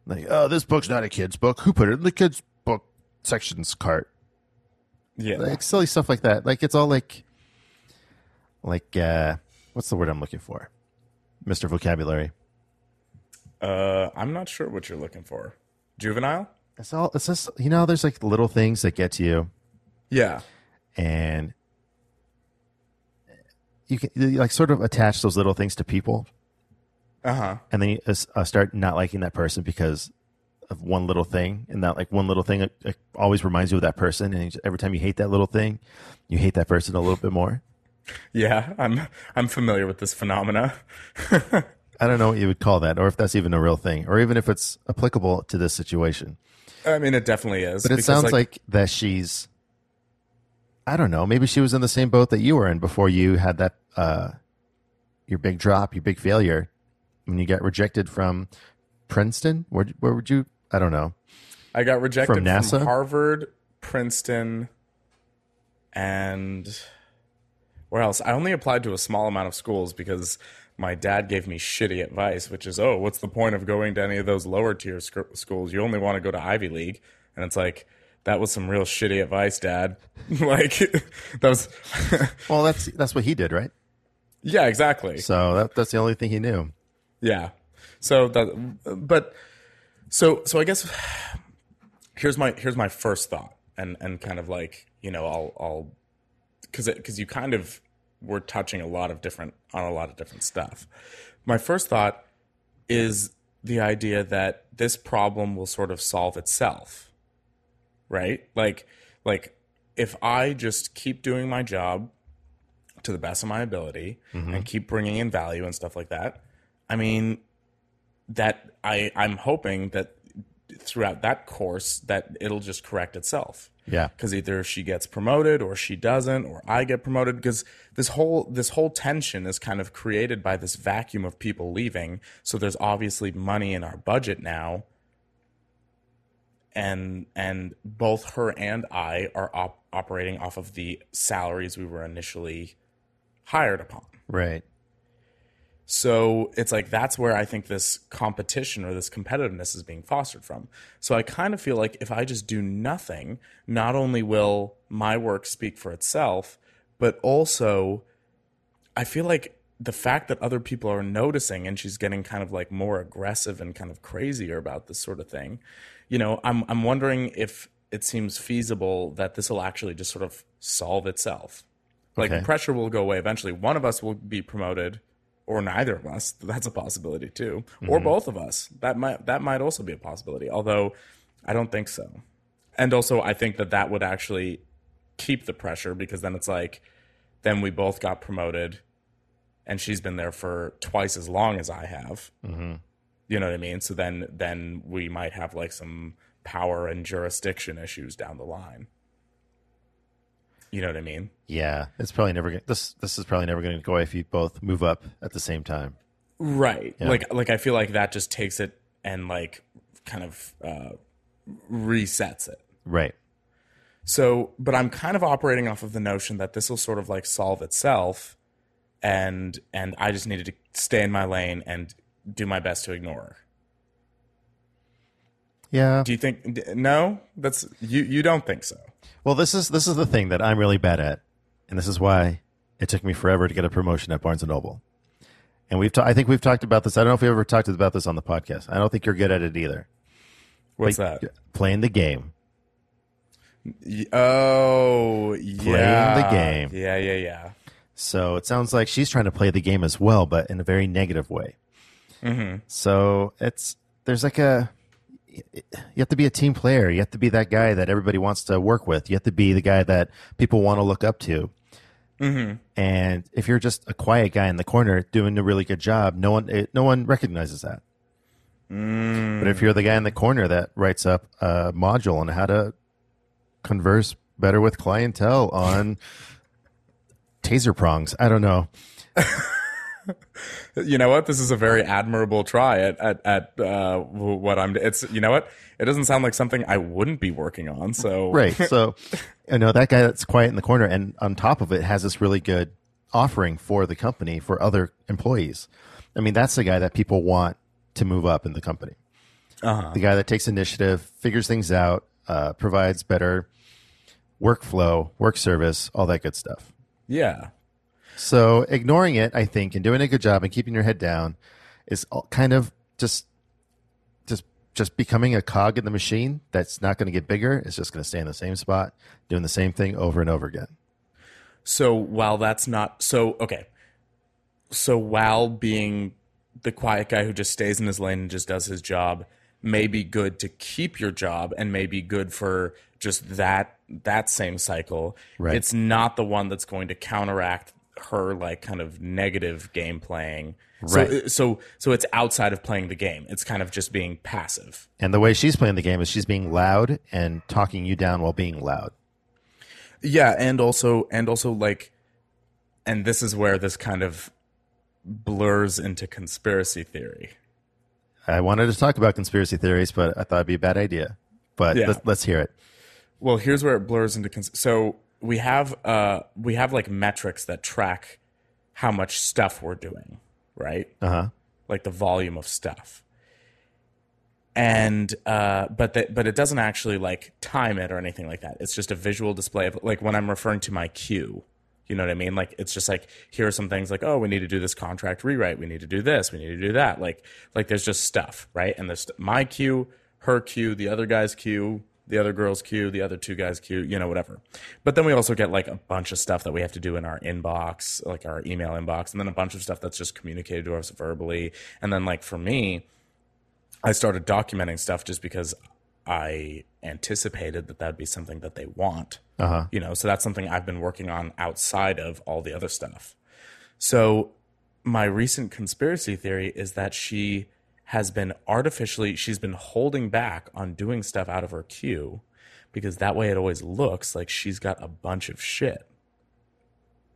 Like, oh, this book's not a kid's book. Who put it in the kids' book section's cart? Yeah. Like silly stuff like that. Like it's all like, like uh, what's the word I'm looking for? Mister Vocabulary. Uh I'm not sure what you're looking for. Juvenile? It's all. It's just you know. There's like little things that get to you. Yeah. and you can you like sort of attach those little things to people Uh-huh. and then you uh, start not liking that person because of one little thing and that like one little thing uh, always reminds you of that person and every time you hate that little thing you hate that person a little bit more Yeah, I'm I'm familiar with this phenomena. i don't know what you would call that or if that's even a real thing or even if it's applicable to this situation I mean, it definitely is. but it sounds like, that she's i don't know maybe she was in the same boat that you were in before you had that uh your big drop your big failure when you got rejected from princeton where, where would you i don't know I got rejected from from, NASA? Harvard, Princeton, and where else? I only applied to a small amount of schools because my dad gave me shitty advice, which is, oh, what's the point of going to any of those lower tier sc- schools? You only want to go to Ivy League. And it's like, that was some real shitty advice, Dad. like, that was, Well, that's that's what he did, right? yeah, exactly. So that, that's the only thing he knew. Yeah. So that, but so so I guess here's my here's my first thought, and and kind of like you know I'll I'll because because you kind of were touching a lot of different on a lot of different stuff. My first thought is the idea that this problem will sort of solve itself, right? Like like if I just keep doing my job to the best of my ability mm-hmm. and keep bringing in value and stuff like that. I mean, that I I'm hoping that throughout that course that it'll just correct itself. Yeah. Because either she gets promoted or she doesn't, or I get promoted. Because this whole this whole tension is kind of created by this vacuum of people leaving. So there's obviously money in our budget now, and and both her and I are op- operating off of the salaries we were initially hired upon. Right. So it's like that's where I think this competition or this competitiveness is being fostered from. So I kind of feel like if I just do nothing, not only will my work speak for itself, but also I feel like the fact that other people are noticing and she's getting kind of like more aggressive and kind of crazier about this sort of thing, you know, I'm I'm wondering if it seems feasible that this will actually just sort of solve itself. Like Okay. pressure will go away eventually. One of us will be promoted or neither of us. That's a possibility too. Or both of us. That might that might also be a possibility. Although I don't think so. And also I think that that would actually keep the pressure because then it's like then we both got promoted and she's been there for twice as long as I have. Mm-hmm. You know what I mean? So then then we might have like some power and jurisdiction issues down the line. You know what I mean? Yeah. It's probably never gonna, this this is probably never going to go away if you both move up at the same time. Right. Like like I feel like that just takes it and like kind of uh, resets it. Right. So, but I'm kind of operating off of the notion that this will sort of like solve itself, and and I just needed to stay in my lane and do my best to ignore her. Yeah. Do you think? No, that's you. You don't think so? Well, this is this is the thing that I'm really bad at, and this is why it took me forever to get a promotion at Barnes and Noble. And we've ta- I think we've talked about this. I don't know if we ever talked about this on the podcast. I don't think you're good at it either. What's Like, that? Playing the game. Oh, yeah. the game. Yeah, yeah, yeah. So it sounds like she's trying to play the game as well, but in a very negative way. Mm-hmm. So it's there's like a you have to be a team player. You have to be that guy that everybody wants to work with. You have to be the guy that people want to look up to. Mm-hmm. And if you're just a quiet guy in the corner doing a really good job, no one it, no one recognizes that. Mm. But if you're the guy in the corner that writes up a module on how to converse better with clientele on taser prongs, I don't know. You know what? This is a very admirable try at at, at uh, what I'm. It's you know what? It doesn't sound like something I wouldn't be working on. So Right. So, you know, that guy that's quiet in the corner and on top of it has this really good offering for the company for other employees. I mean, that's the guy that people want to move up in the company. Uh-huh. The guy that takes initiative, figures things out, uh, provides better workflow, work service, all that good stuff. yeah, So ignoring it, I think, and doing a good job and keeping your head down is all- kind of just just just becoming a cog in the machine that's not going to get bigger. It's just going to stay in the same spot, doing the same thing over and over again. So while that's not so okay, so while being the quiet guy who just stays in his lane and just does his job may be good to keep your job and may be good for just that that same cycle. Right. It's not the one that's going to counteract her like kind of negative game playing. Right. So so so it's outside of playing the game. It's kind of just being passive. And the way she's playing the game is she's being loud and talking you down while being loud. Yeah, and also and also like and this is where this kind of blurs into conspiracy theory. I wanted to talk about conspiracy theories, but I thought it'd be a bad idea. But Yeah. let's, let's hear it. Well, here's where it blurs into cons- so we have uh we have like metrics that track how much stuff we're doing, right? Uh huh. Like the volume of stuff. And uh but that but it doesn't actually like time it or anything like that. It's just a visual display of like when I'm referring to my queue. You know what I mean? Like it's just like here are some things like oh we need to do this contract rewrite, we need to do this, we need to do that. Like like there's just stuff, right? And there's my queue, her queue, the other guy's queue, the other girl's queue, the other two guys' queue, you know, whatever. But then we also get like a bunch of stuff that we have to do in our inbox, like our email inbox, and then a bunch of stuff that's just communicated to us verbally. And then like for me, I started documenting stuff just because I anticipated that that'd be something that they want. Uh-huh. You know, so that's something I've been working on outside of all the other stuff. So my recent conspiracy theory is that she has been artificially she's been holding back on doing stuff out of her queue because that way it always looks like she's got a bunch of shit.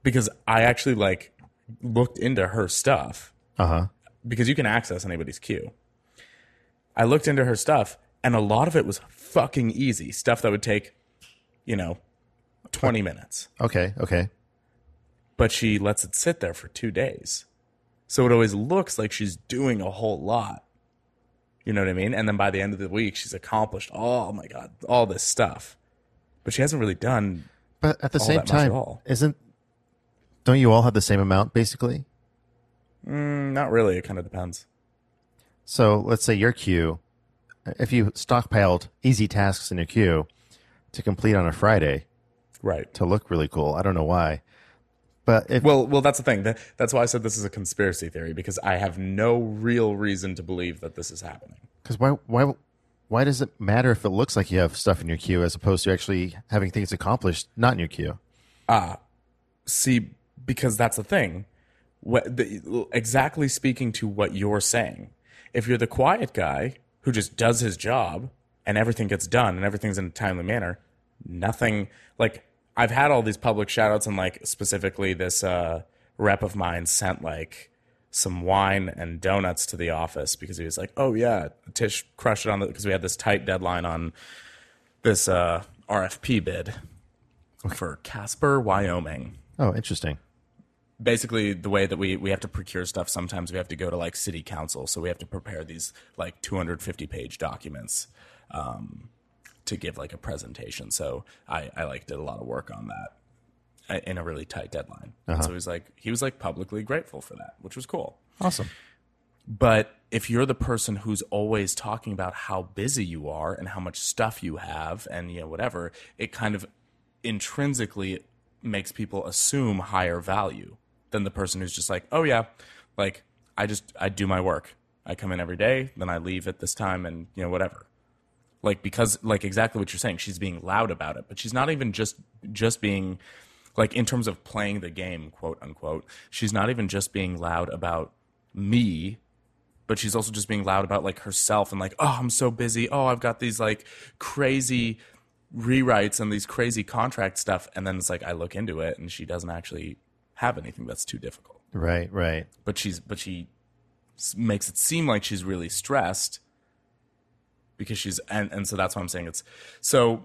Because I actually like looked into her stuff Uh huh. because you can access anybody's queue. I looked into her stuff, and a lot of it was fucking easy stuff that would take, you know, 20 minutes. Okay. Okay. But she lets it sit there for two days. So it always looks like she's doing a whole lot. You know what I mean? And then by the end of the week, she's accomplished, oh my God, all this stuff. But she hasn't really done But at the All same time, all. isn't don't you all have the same amount basically? Mm, not really. It kind of depends. So let's say your queue, if you stockpiled easy tasks in your queue to complete on a Friday Right. to look really cool, I don't know why, but if Well, well, that's the thing. That, that's why I said this is a conspiracy theory because I have no real reason to believe that this is happening. because why why why does it matter if it looks like you have stuff in your queue as opposed to actually having things accomplished not in your queue? Ah, See, because that's the thing. What, the, exactly speaking to what you're saying, if you're the quiet guy who just does his job and everything gets done and everything's in a timely manner, nothing like I've had all these public shout outs and like specifically this uh, rep of mine sent like some wine and donuts to the office because he was like, "Oh yeah, Tish crushed it on the because we had this tight deadline on this uh, RFP bid for Casper, Wyoming." Oh, interesting. basically the way that we we have to procure stuff sometimes we have to go to like city council so we have to prepare these like 250 page documents um, to give like a presentation so i i like did a lot of work on that uh, in a really tight deadline and so he was like he was like publicly grateful for that which was cool Awesome. but if you're the person who's always talking about how busy you are and how much stuff you have and you know whatever, it kind of intrinsically makes people assume higher value than the person who's just like, "Oh yeah, like I just I do my work. I come in every day, then I leave at this time and you know whatever." Like because like exactly what you're saying, she's being loud about it, but she's not even just just being like in terms of playing the game, quote unquote. She's not even just being loud about me but she's also just being loud about like herself and like oh i'm so busy oh i've got these like crazy rewrites and these crazy contract stuff and then it's like i look into it and she doesn't actually have anything that's too difficult Right. Right. but she's but she makes it seem like she's really stressed because she's and and so that's why i'm saying it's so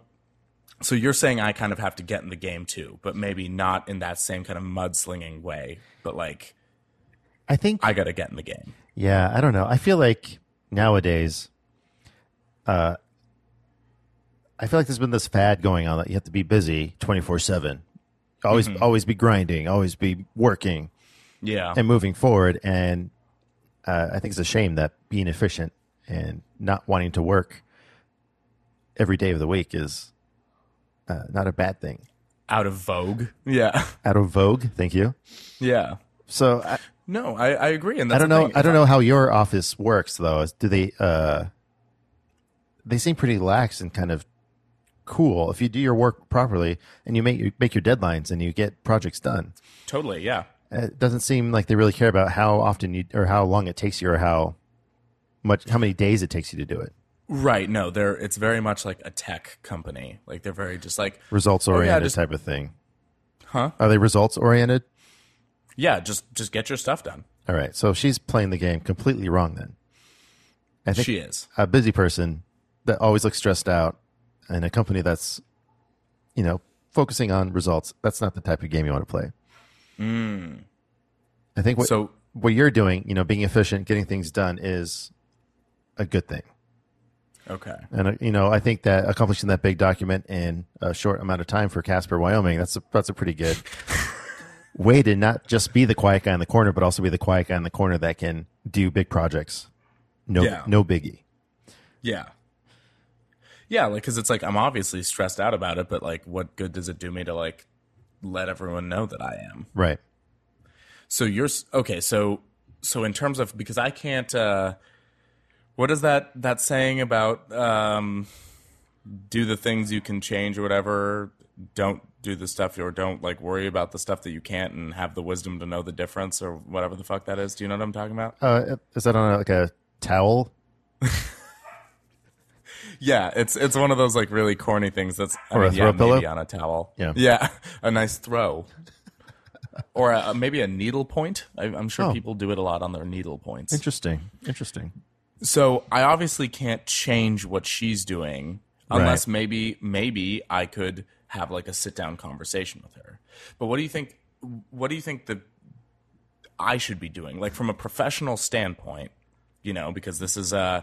so you're saying i kind of have to get in the game too but maybe not in that same kind of mudslinging way but like I think i gotta get in the game Yeah, I don't know. I feel like nowadays, uh, I feel like there's been this fad going on that you have to be busy 24 seven, always, always be grinding, always be working yeah and moving forward. And uh, I think it's a shame that being efficient and not wanting to work every day of the week is uh, not a bad thing. out of vogue yeah Out of vogue, thank you. yeah So I, No, I, I agree, and I don't know. thing. I don't know how your office works though. Do they? Uh, they seem pretty lax and kind of cool. If you do your work properly and you make you make your deadlines and you get projects done, Totally, yeah. it doesn't seem like they really care about how often you or how long it takes you or how much how many days it takes you to do it. Right. No, they're it's very much like a tech company. Like they're very just like Results oh, oriented just- type of thing. Huh? Are they results oriented? yeah, just just get your stuff done. All right. So she's playing the game completely wrong then. I think She is. a busy person that always looks stressed out in a company that's, you know, focusing on results, that's not the type of game you want to play. Hmm. I think what So what you're doing, you know, being efficient, getting things done is a good thing. okay. And uh, you know, I think that accomplishing that big document in a short amount of time for Casper, Wyoming, that's a, that's a pretty good way to not just be the quiet guy in the corner, but also be the quiet guy in the corner that can do big projects. No, Yeah. no biggie. Yeah. Yeah, like cuz it's like I'm obviously stressed out about it, but like what good does it do me to like let everyone know that I am? Right. So you're okay, so so in terms of because I can't uh what is that that saying about um do the things you can change or whatever, don't do the stuff or don't like worry about the stuff that you can't and have the wisdom to know the difference or whatever the fuck that is. Do you know what I'm talking about? Uh, is that on a, like a towel? Yeah, it's it's one of those like really corny things that's I Or a throw yeah, pillow? maybe on a towel. Yeah. yeah, a nice throw, or a, maybe a needle point. I, I'm sure Oh. people do it a lot on their needle points. Interesting. Interesting. So I obviously can't change what she's doing unless Right. maybe maybe I could have like a sit down conversation with her. But what do you think? What do you think that I should be doing, like from a professional standpoint? You know, because this is uh,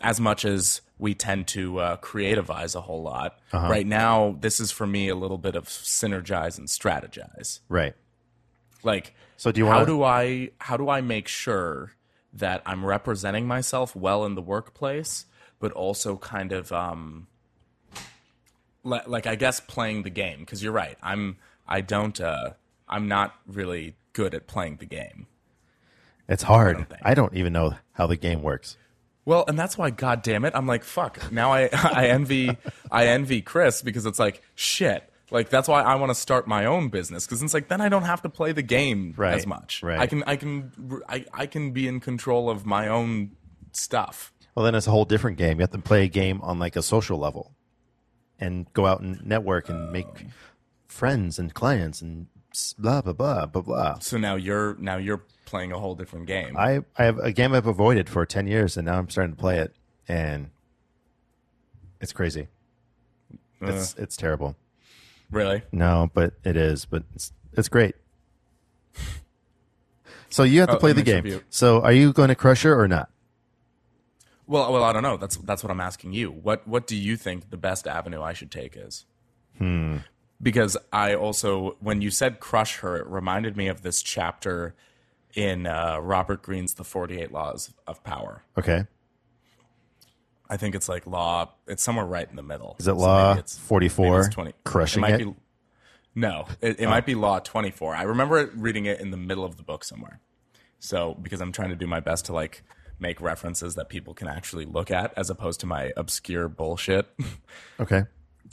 as much as we tend to uh, creativize a whole lot. Right now, this is for me a little bit of synergize and strategize. Right. Like, So do you want? how do I how do I make sure that I'm representing myself well in the workplace, but also kind of um, le- like I guess playing the game because you're right. I'm I don't uh, I'm not really good at playing the game. It's hard. think. I don't even know how the game works. Well, and that's why, God damn it, I'm like, fuck. Now I I envy I envy Chris because it's like shit. Like that's why I want to start my own business because it's like then I don't have to play the game Right, as much. right. I can I can I, I can be in control of my own stuff. Well, then it's a whole different game. You have to play a game on like a social level and go out and network and make friends and clients and blah, blah, blah, blah, blah. So now you're now you're playing a whole different game. I, I have a game I've avoided for 10 years and now I'm starting to play it and it's crazy. Uh. It's, it's terrible. Really? No, but it is, but it's, it's great. So you have to Oh, play the game. So are you going to crush her or not? Well, well, I don't know. That's that's what I'm asking you. What what do you think the best avenue I should take is? Hmm. Because I also, when you said crush her, it reminded me of this chapter in uh, Robert Greene's The Forty Eight Laws of Power. Okay. I think it's like law. It's somewhere right in the middle. Is it So law 44? maybe 20. Crushing it? Might it? Be, no, it, it might be law 24. I remember reading it in the middle of the book somewhere. So because I'm trying to do my best to like make references that people can actually look at as opposed to my obscure bullshit. Okay.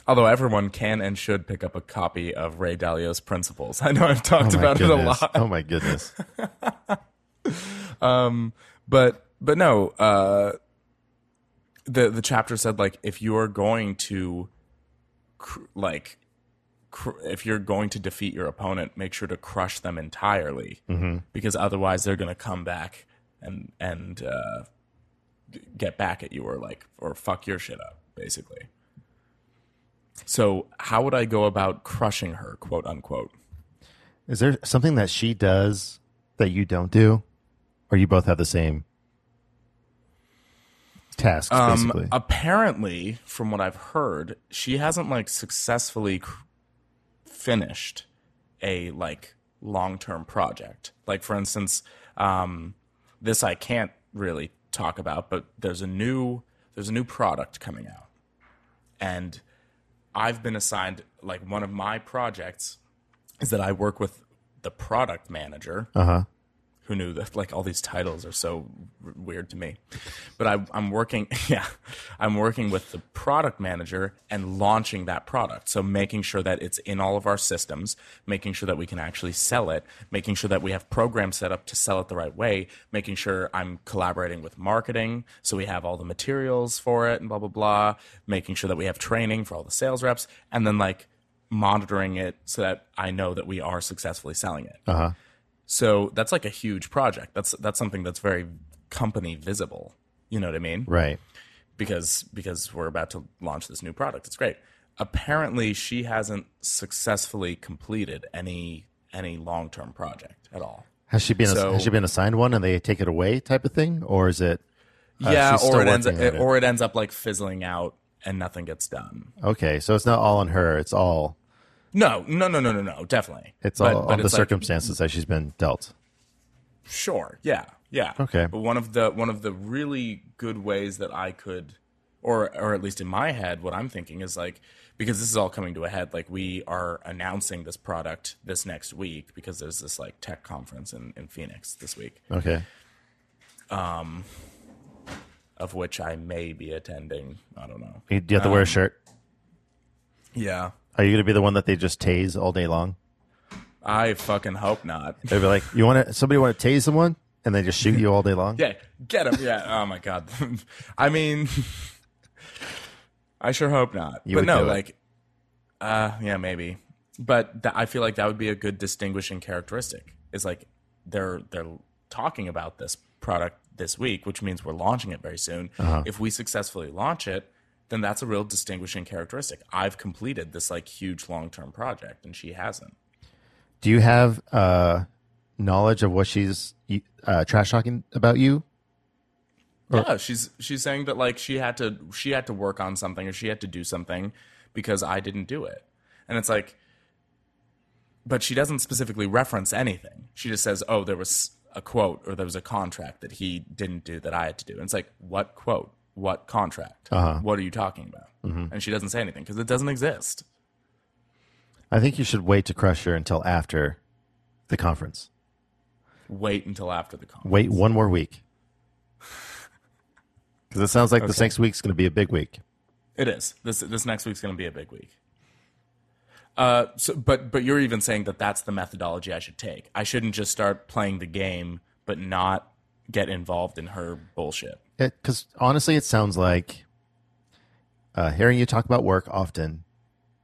Although everyone can and should pick up a copy of Ray Dalio's Principles. I know I've talked Oh about it a lot. Oh my goodness. Um, but but no uh the the chapter said like if you're going to cr- like cr- if you're going to defeat your opponent make sure to crush them entirely. Because otherwise they're going to come back and and uh get back at you or like or fuck your shit up basically. So how would i go about crushing her quote unquote? Is there something that she does that you don't do? Or you both have the same tasks, basically? Um, apparently, from what I've heard, she hasn't like successfully cr- finished a like long term project. Like for instance, um, this I can't really talk about, but there's a new there's a new product coming out, and I've been assigned like one of my projects is that I work with the product manager Uh huh. Who knew that like all these titles are so r- weird to me. But I, i'm working yeah i'm working with the product manager and launching that product. So making sure that it's in all of our systems making sure that we can actually sell it making sure that we have programs set up to sell it the right way making sure i'm collaborating with marketing so we have all the materials for it and blah blah blah making sure that we have training for all the sales reps and then like monitoring it so that i know that we are successfully selling it. Uh huh. So that's like a huge project. That's that's something that's very company visible. You know what I mean? Right. Because because we're about to launch this new product. It's great. apparently she hasn't successfully completed any any long term project at all. Has she been So- has she been assigned one and they take it away type of thing, or is it? uh, yeah, or it ends it? or it ends up like fizzling out and nothing gets done. Okay, so it's not all on her. It's all No, no, no, no, no, no, definitely. it's But- all but on the like- circumstances that she's been dealt. Sure. Yeah. Yeah. Okay. But one of the one of the really good ways that I could or or at least in my head what I'm thinking is like because this is all coming to a head like we are announcing this product this next week because there's this like tech conference in in Phoenix this week Okay, Um. of which I may be attending. I don't know. You- do you have to wear a shirt? Yeah. Are you going to be the one that they just tase all day long? I fucking hope not. They'd be like, "You want to? Somebody want to tase someone?" And they just shoot you all day long. Yeah, get him. Yeah. Oh my god. I mean, I sure hope not. You but no, like, uh, yeah, maybe. But th- I feel like that would be a good distinguishing characteristic. Is like they're they're talking about this product this week, which means we're launching it very soon. Uh-huh. If we successfully launch it, then that's a real distinguishing characteristic. I've completed this like huge long term project, and she hasn't. Do you have uh, knowledge of what she's uh, trash talking about you? yeah, she's she's saying that like she had to she had to work on something or she had to do something because I didn't do it. And it's like but she doesn't specifically reference anything. She just says, "Oh, there was a quote or there was a contract that he didn't do that I had to do." And it's like, "What quote? What contract? What are you talking about?" And she doesn't say anything because it doesn't exist. I think you should wait to crush her until after the conference. Wait until after the conference. Wait one more week. Because it sounds like this Okay. next week's going to be a big week. It is. This this next week's going to be a big week. Uh, so, but but you're even saying that that's the methodology I should take. I shouldn't just start playing the game, but not get involved in her bullshit. Because honestly, it sounds like uh, hearing you talk about work often.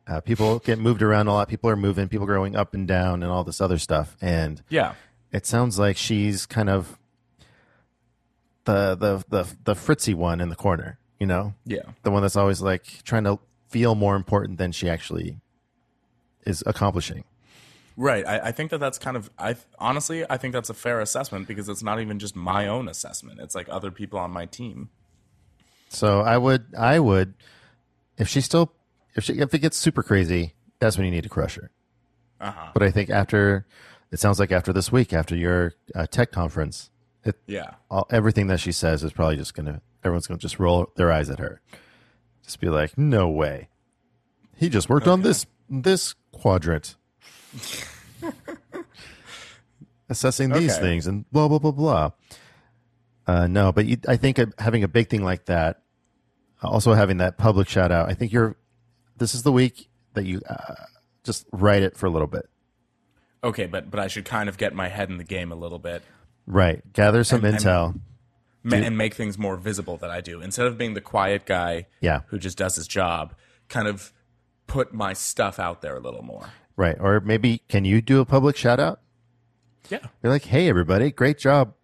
Uh, people get moved around a lot. People are moving. People are going up and down, and all this other stuff. And Yeah, it sounds like she's kind of the the the the fritzy one in the corner. You know, yeah, the one that's always like trying to feel more important than she actually is accomplishing. Right. I, I think that that's kind of. I honestly, I think that's a fair assessment because it's not even just my own assessment. It's like other people on my team. So I would, I would, if she still, if she, if it gets super crazy, that's when you need to crush her. Uh-huh. But I think after, it sounds like after this week, after your uh, tech conference, it, Yeah, all, everything that she says is probably just gonna, everyone's gonna just roll their eyes at her, just be like, no way, he just worked on this this quadrant, assessing these Okay. things and blah blah blah blah. Uh, no, but you, I think uh, having a big thing like that, also having that public shout out, I think you're. This is the week that you uh, just write it for a little bit. okay, but but I should kind of get my head in the game a little bit. Right. Gather some And- and- intel. ma- and make things more visible that I do. Instead of being the quiet guy Yeah. who just does his job, kind of put my stuff out there a little more. Right. Or maybe can you do a public shout out? Yeah. You're like, hey everybody, great job.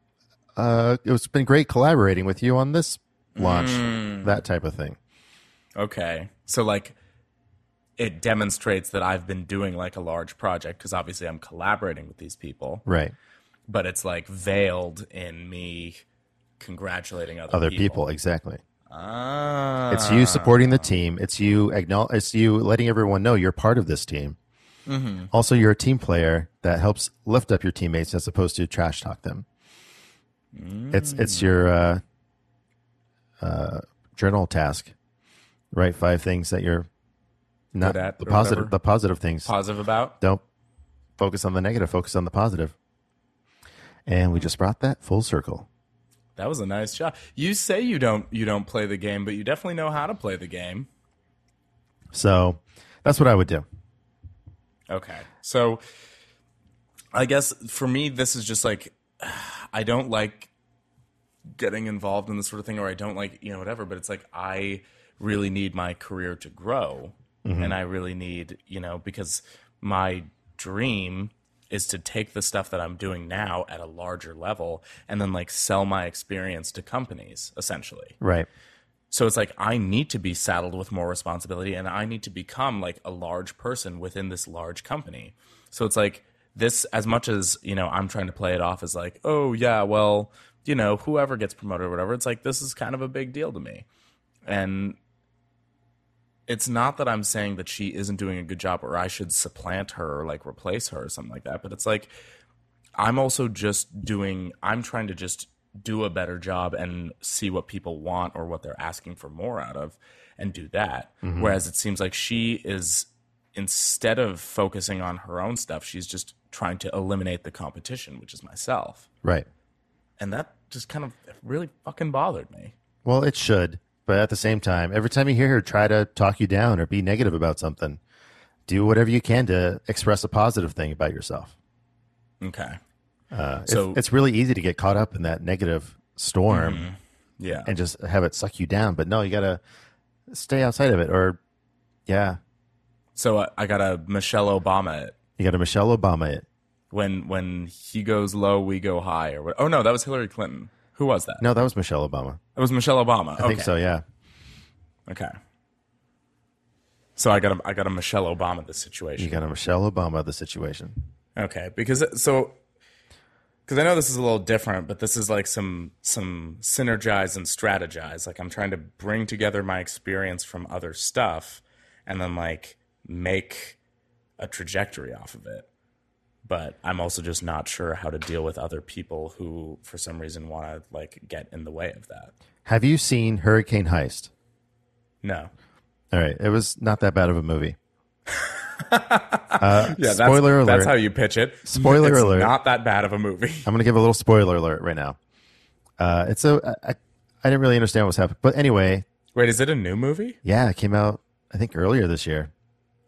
Uh, it's been great collaborating with you on this launch. That type of thing. Okay. So like it demonstrates that I've been doing like a large project because obviously I'm collaborating with these people, Right. but it's like veiled in me congratulating other, Other people. Exactly. Ah. It's you supporting the team. It's you acknowledge. It's you letting everyone know you're part of this team. Also, you're a team player that helps lift up your teammates as opposed to trash talk them. It's it's your uh, uh, journal task. Write five things that you're not Good at the positive. whatever. The positive things. positive about. Don't focus on the negative. Focus on the positive. And we just brought that full circle. That was a nice job. You say you don't you don't play the game, but you definitely know how to play the game. So that's what I would do. Okay. So I guess for me this is just like I don't like getting involved in this sort of thing or I don't like, you know, whatever, but it's like I really need my career to grow mm-hmm. and I really need, you know, because my dream is to take the stuff that I'm doing now at a larger level and then like sell my experience to companies essentially. Right. So it's like I need to be saddled with more responsibility and I need to become like a large person within this large company. So it's like this as much as, you know, I'm trying to play it off as like, "Oh, yeah, well, you know, whoever gets promoted or whatever." It's like this is kind of a big deal to me. And it's not that I'm saying that she isn't doing a good job or I should supplant her or like replace her or something like that, but it's like I'm also just doing I'm trying to just do a better job and see what people want or what they're asking for more out of and do that. Mm-hmm. Whereas it seems like she is instead of focusing on her own stuff, she's just trying to eliminate the competition, which is myself. Right. And that just kind of really fucking bothered me. Well, it should, but at the same time, every time you hear her try to talk you down or be negative about something, do whatever you can to express a positive thing about yourself. Okay. Uh, So- it's, it's really easy to get caught up in that negative storm Yeah. and just have it suck you down. But no, you got to stay outside of it. Or, yeah, so I, I got a Michelle Obama it. you got to Michelle Obama it. when when he goes low, we go high, or what? Oh no, that was Hillary Clinton. Who was that? No, that was Michelle Obama. It was Michelle Obama. I think so. Yeah. Okay. So I got a I got a Michelle Obama the situation. You got a Michelle Obama the situation. Okay, because so because I know this is a little different, but this is like some some synergize and strategize. Like I'm trying to bring together my experience from other stuff, and then like make a trajectory off of it. But I'm also just not sure how to deal with other people who, for some reason, want to like get in the way of that. Have you seen Hurricane Heist? No. All right. It was not that bad of a movie. Yeah, that's, Spoiler alert. That's how you pitch it. Spoiler It's alert. Not that bad of a movie. I'm going to give a little spoiler alert right now. Uh, it's a, I, I didn't really understand what was happening. But anyway, Wait, is it a new movie? yeah, it came out, I think, earlier this year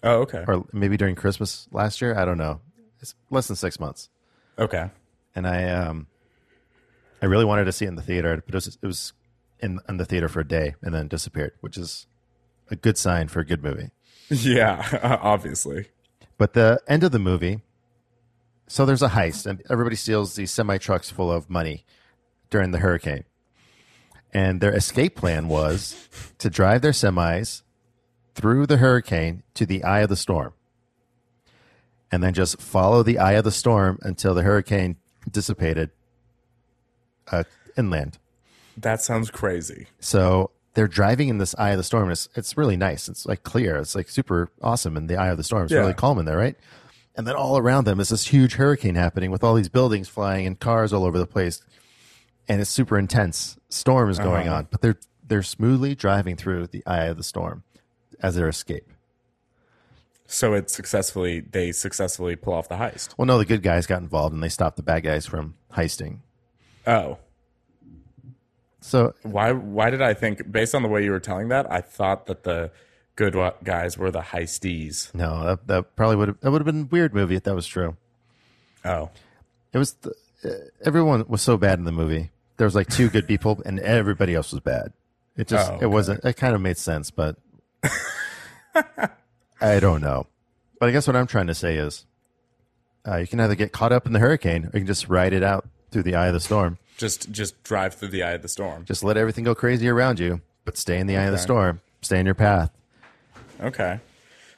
Oh, okay. or maybe during Christmas last year. I don't know. It's less than six months. Okay. And I, um, I really wanted to see it in the theater, but it was, it was in, in the theater for a day and then disappeared, which is a good sign for a good movie. Yeah, obviously. But the end of the movie, so there's a heist, and everybody steals these semi trucks full of money during the hurricane. And their escape plan was to drive their semis through the hurricane to the eye of the storm. And then just follow the eye of the storm until the hurricane dissipated uh, inland. That sounds crazy. So they're driving in this eye of the storm. It's it's really nice. It's like clear. It's like super awesome in the eye of the storm. It's Yeah. really calm in there, right? And then all around them is this huge hurricane happening with all these buildings flying and cars all over the place. And it's super intense. Storm is going Uh-huh. on, but they're they're smoothly driving through the eye of the storm as their escape. So it successfully they successfully pull off the heist. Well, no, the good guys got involved and they stopped the bad guys from heisting. Oh. So Why why did I think based on the way you were telling that, I thought that the good guys were the heisties. no, that, that probably would have that would have been a weird movie if that was true. Oh. It was the, uh, everyone was so bad in the movie. There was like two good people, and everybody else was bad. It just Oh, it wasn't. It kind of made sense, but I don't know. But I guess what I'm trying to say is, uh, you can either get caught up in the hurricane, or you can just ride it out through the eye of the storm. Just just drive through the eye of the storm. Just let everything go crazy around you, but stay in the eye of the storm. Stay in your path. Okay.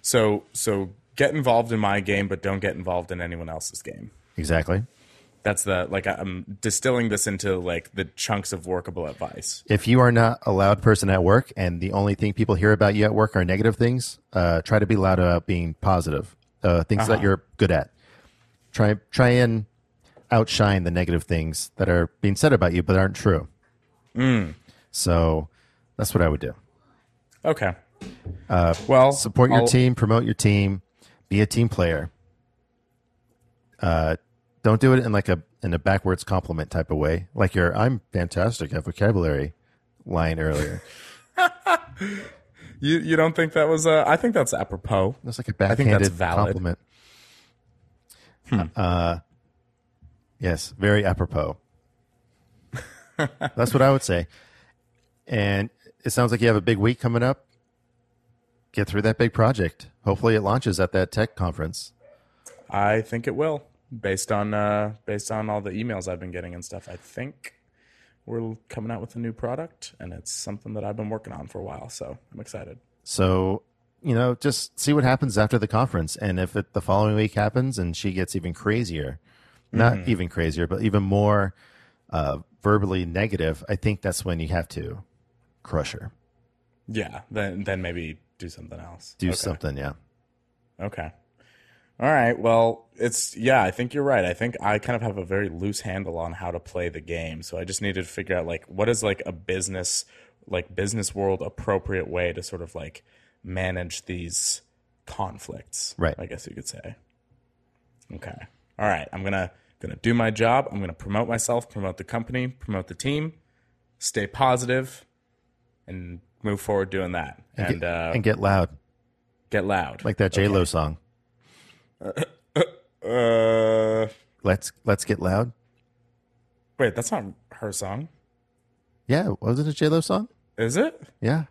So so get involved in my game, but don't get involved in anyone else's game. Exactly. That's the like I'm distilling this into like the chunks of workable advice. If you are not a loud person at work, and the only thing people hear about you at work are negative things, uh, try to be loud about being positive. Uh, things that you're good at. Try try and outshine the negative things that are being said about you but aren't true. So that's what I would do. Okay. Uh, well, Support your I'll- team, promote your team, be a team player. Uh, don't do it in like a in a backwards compliment type of way, like your "I'm fantastic at vocabulary" line earlier. You you don't think that was? Uh, I think that's apropos. That's like a think that's backhanded valid. compliment. Uh, yes, very apropos. That's what I would say. And it sounds like you have a big week coming up. Get through that big project. Hopefully, it launches at that tech conference. I think it will, based on uh, based on all the emails I've been getting and stuff. I think we're coming out with a new product, and it's something that I've been working on for a while. So I'm excited. So, you know, just see what happens after the conference. And if it, the following week happens and she gets even crazier, not Mm-hmm. even crazier, but even more uh, verbally negative, I think that's when you have to crush her. Yeah, then then maybe do something else. Do Okay. something, yeah. Okay. All right. Well, it's yeah. I think you're right. I think I kind of have a very loose handle on how to play the game. So I just needed to figure out like what is like a business like business world appropriate way to sort of like manage these conflicts. Right. I guess you could say. Okay. All right. I'm gonna gonna do my job. I'm gonna promote myself, promote the company, promote the team, stay positive, and move forward doing that. And, get, uh, and get loud, get loud. like that J Lo song. Uh, Let's let's get loud. wait, that's not her song, Yeah, wasn't it a J Lo song? is it? Yeah.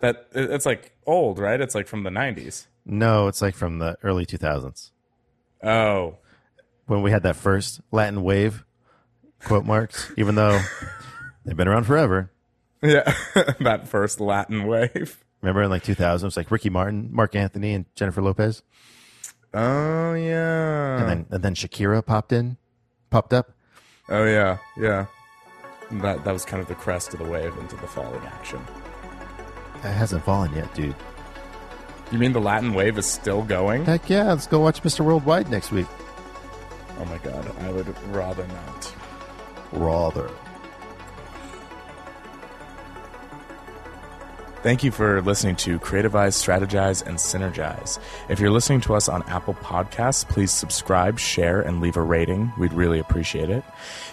That it's like old, right? It's like from the '90s. No, it's like from the early 2000s Oh, when we had that first Latin wave quote marks, even though they've been around forever. yeah, that first Latin wave. Remember in like 2000, it was like Ricky Martin, Marc Anthony, and Jennifer Lopez, Oh yeah. and then and then Shakira popped in, popped up. oh yeah, yeah. That that was kind of the crest of the wave into the falling action. It hasn't fallen yet, dude. You mean the Latin wave is still going? Heck yeah, let's go watch Mr. Worldwide next week. Oh my god, I would rather not. Rather. Thank you for listening to Creativize, Strategize, and Synergize. If you're listening to us on Apple Podcasts, please subscribe, share, and leave a rating. We'd really appreciate it.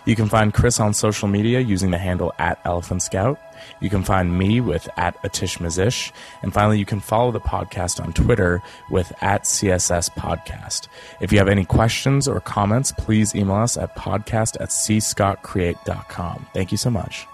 You can find Chris on social media using the handle at Elephant Scout. You can find me with at Atish Mazish. And finally, you can follow the podcast on Twitter with at CSS Podcast. If you have any questions or comments, please email us at podcast at cscottcreate.com. Thank you so much.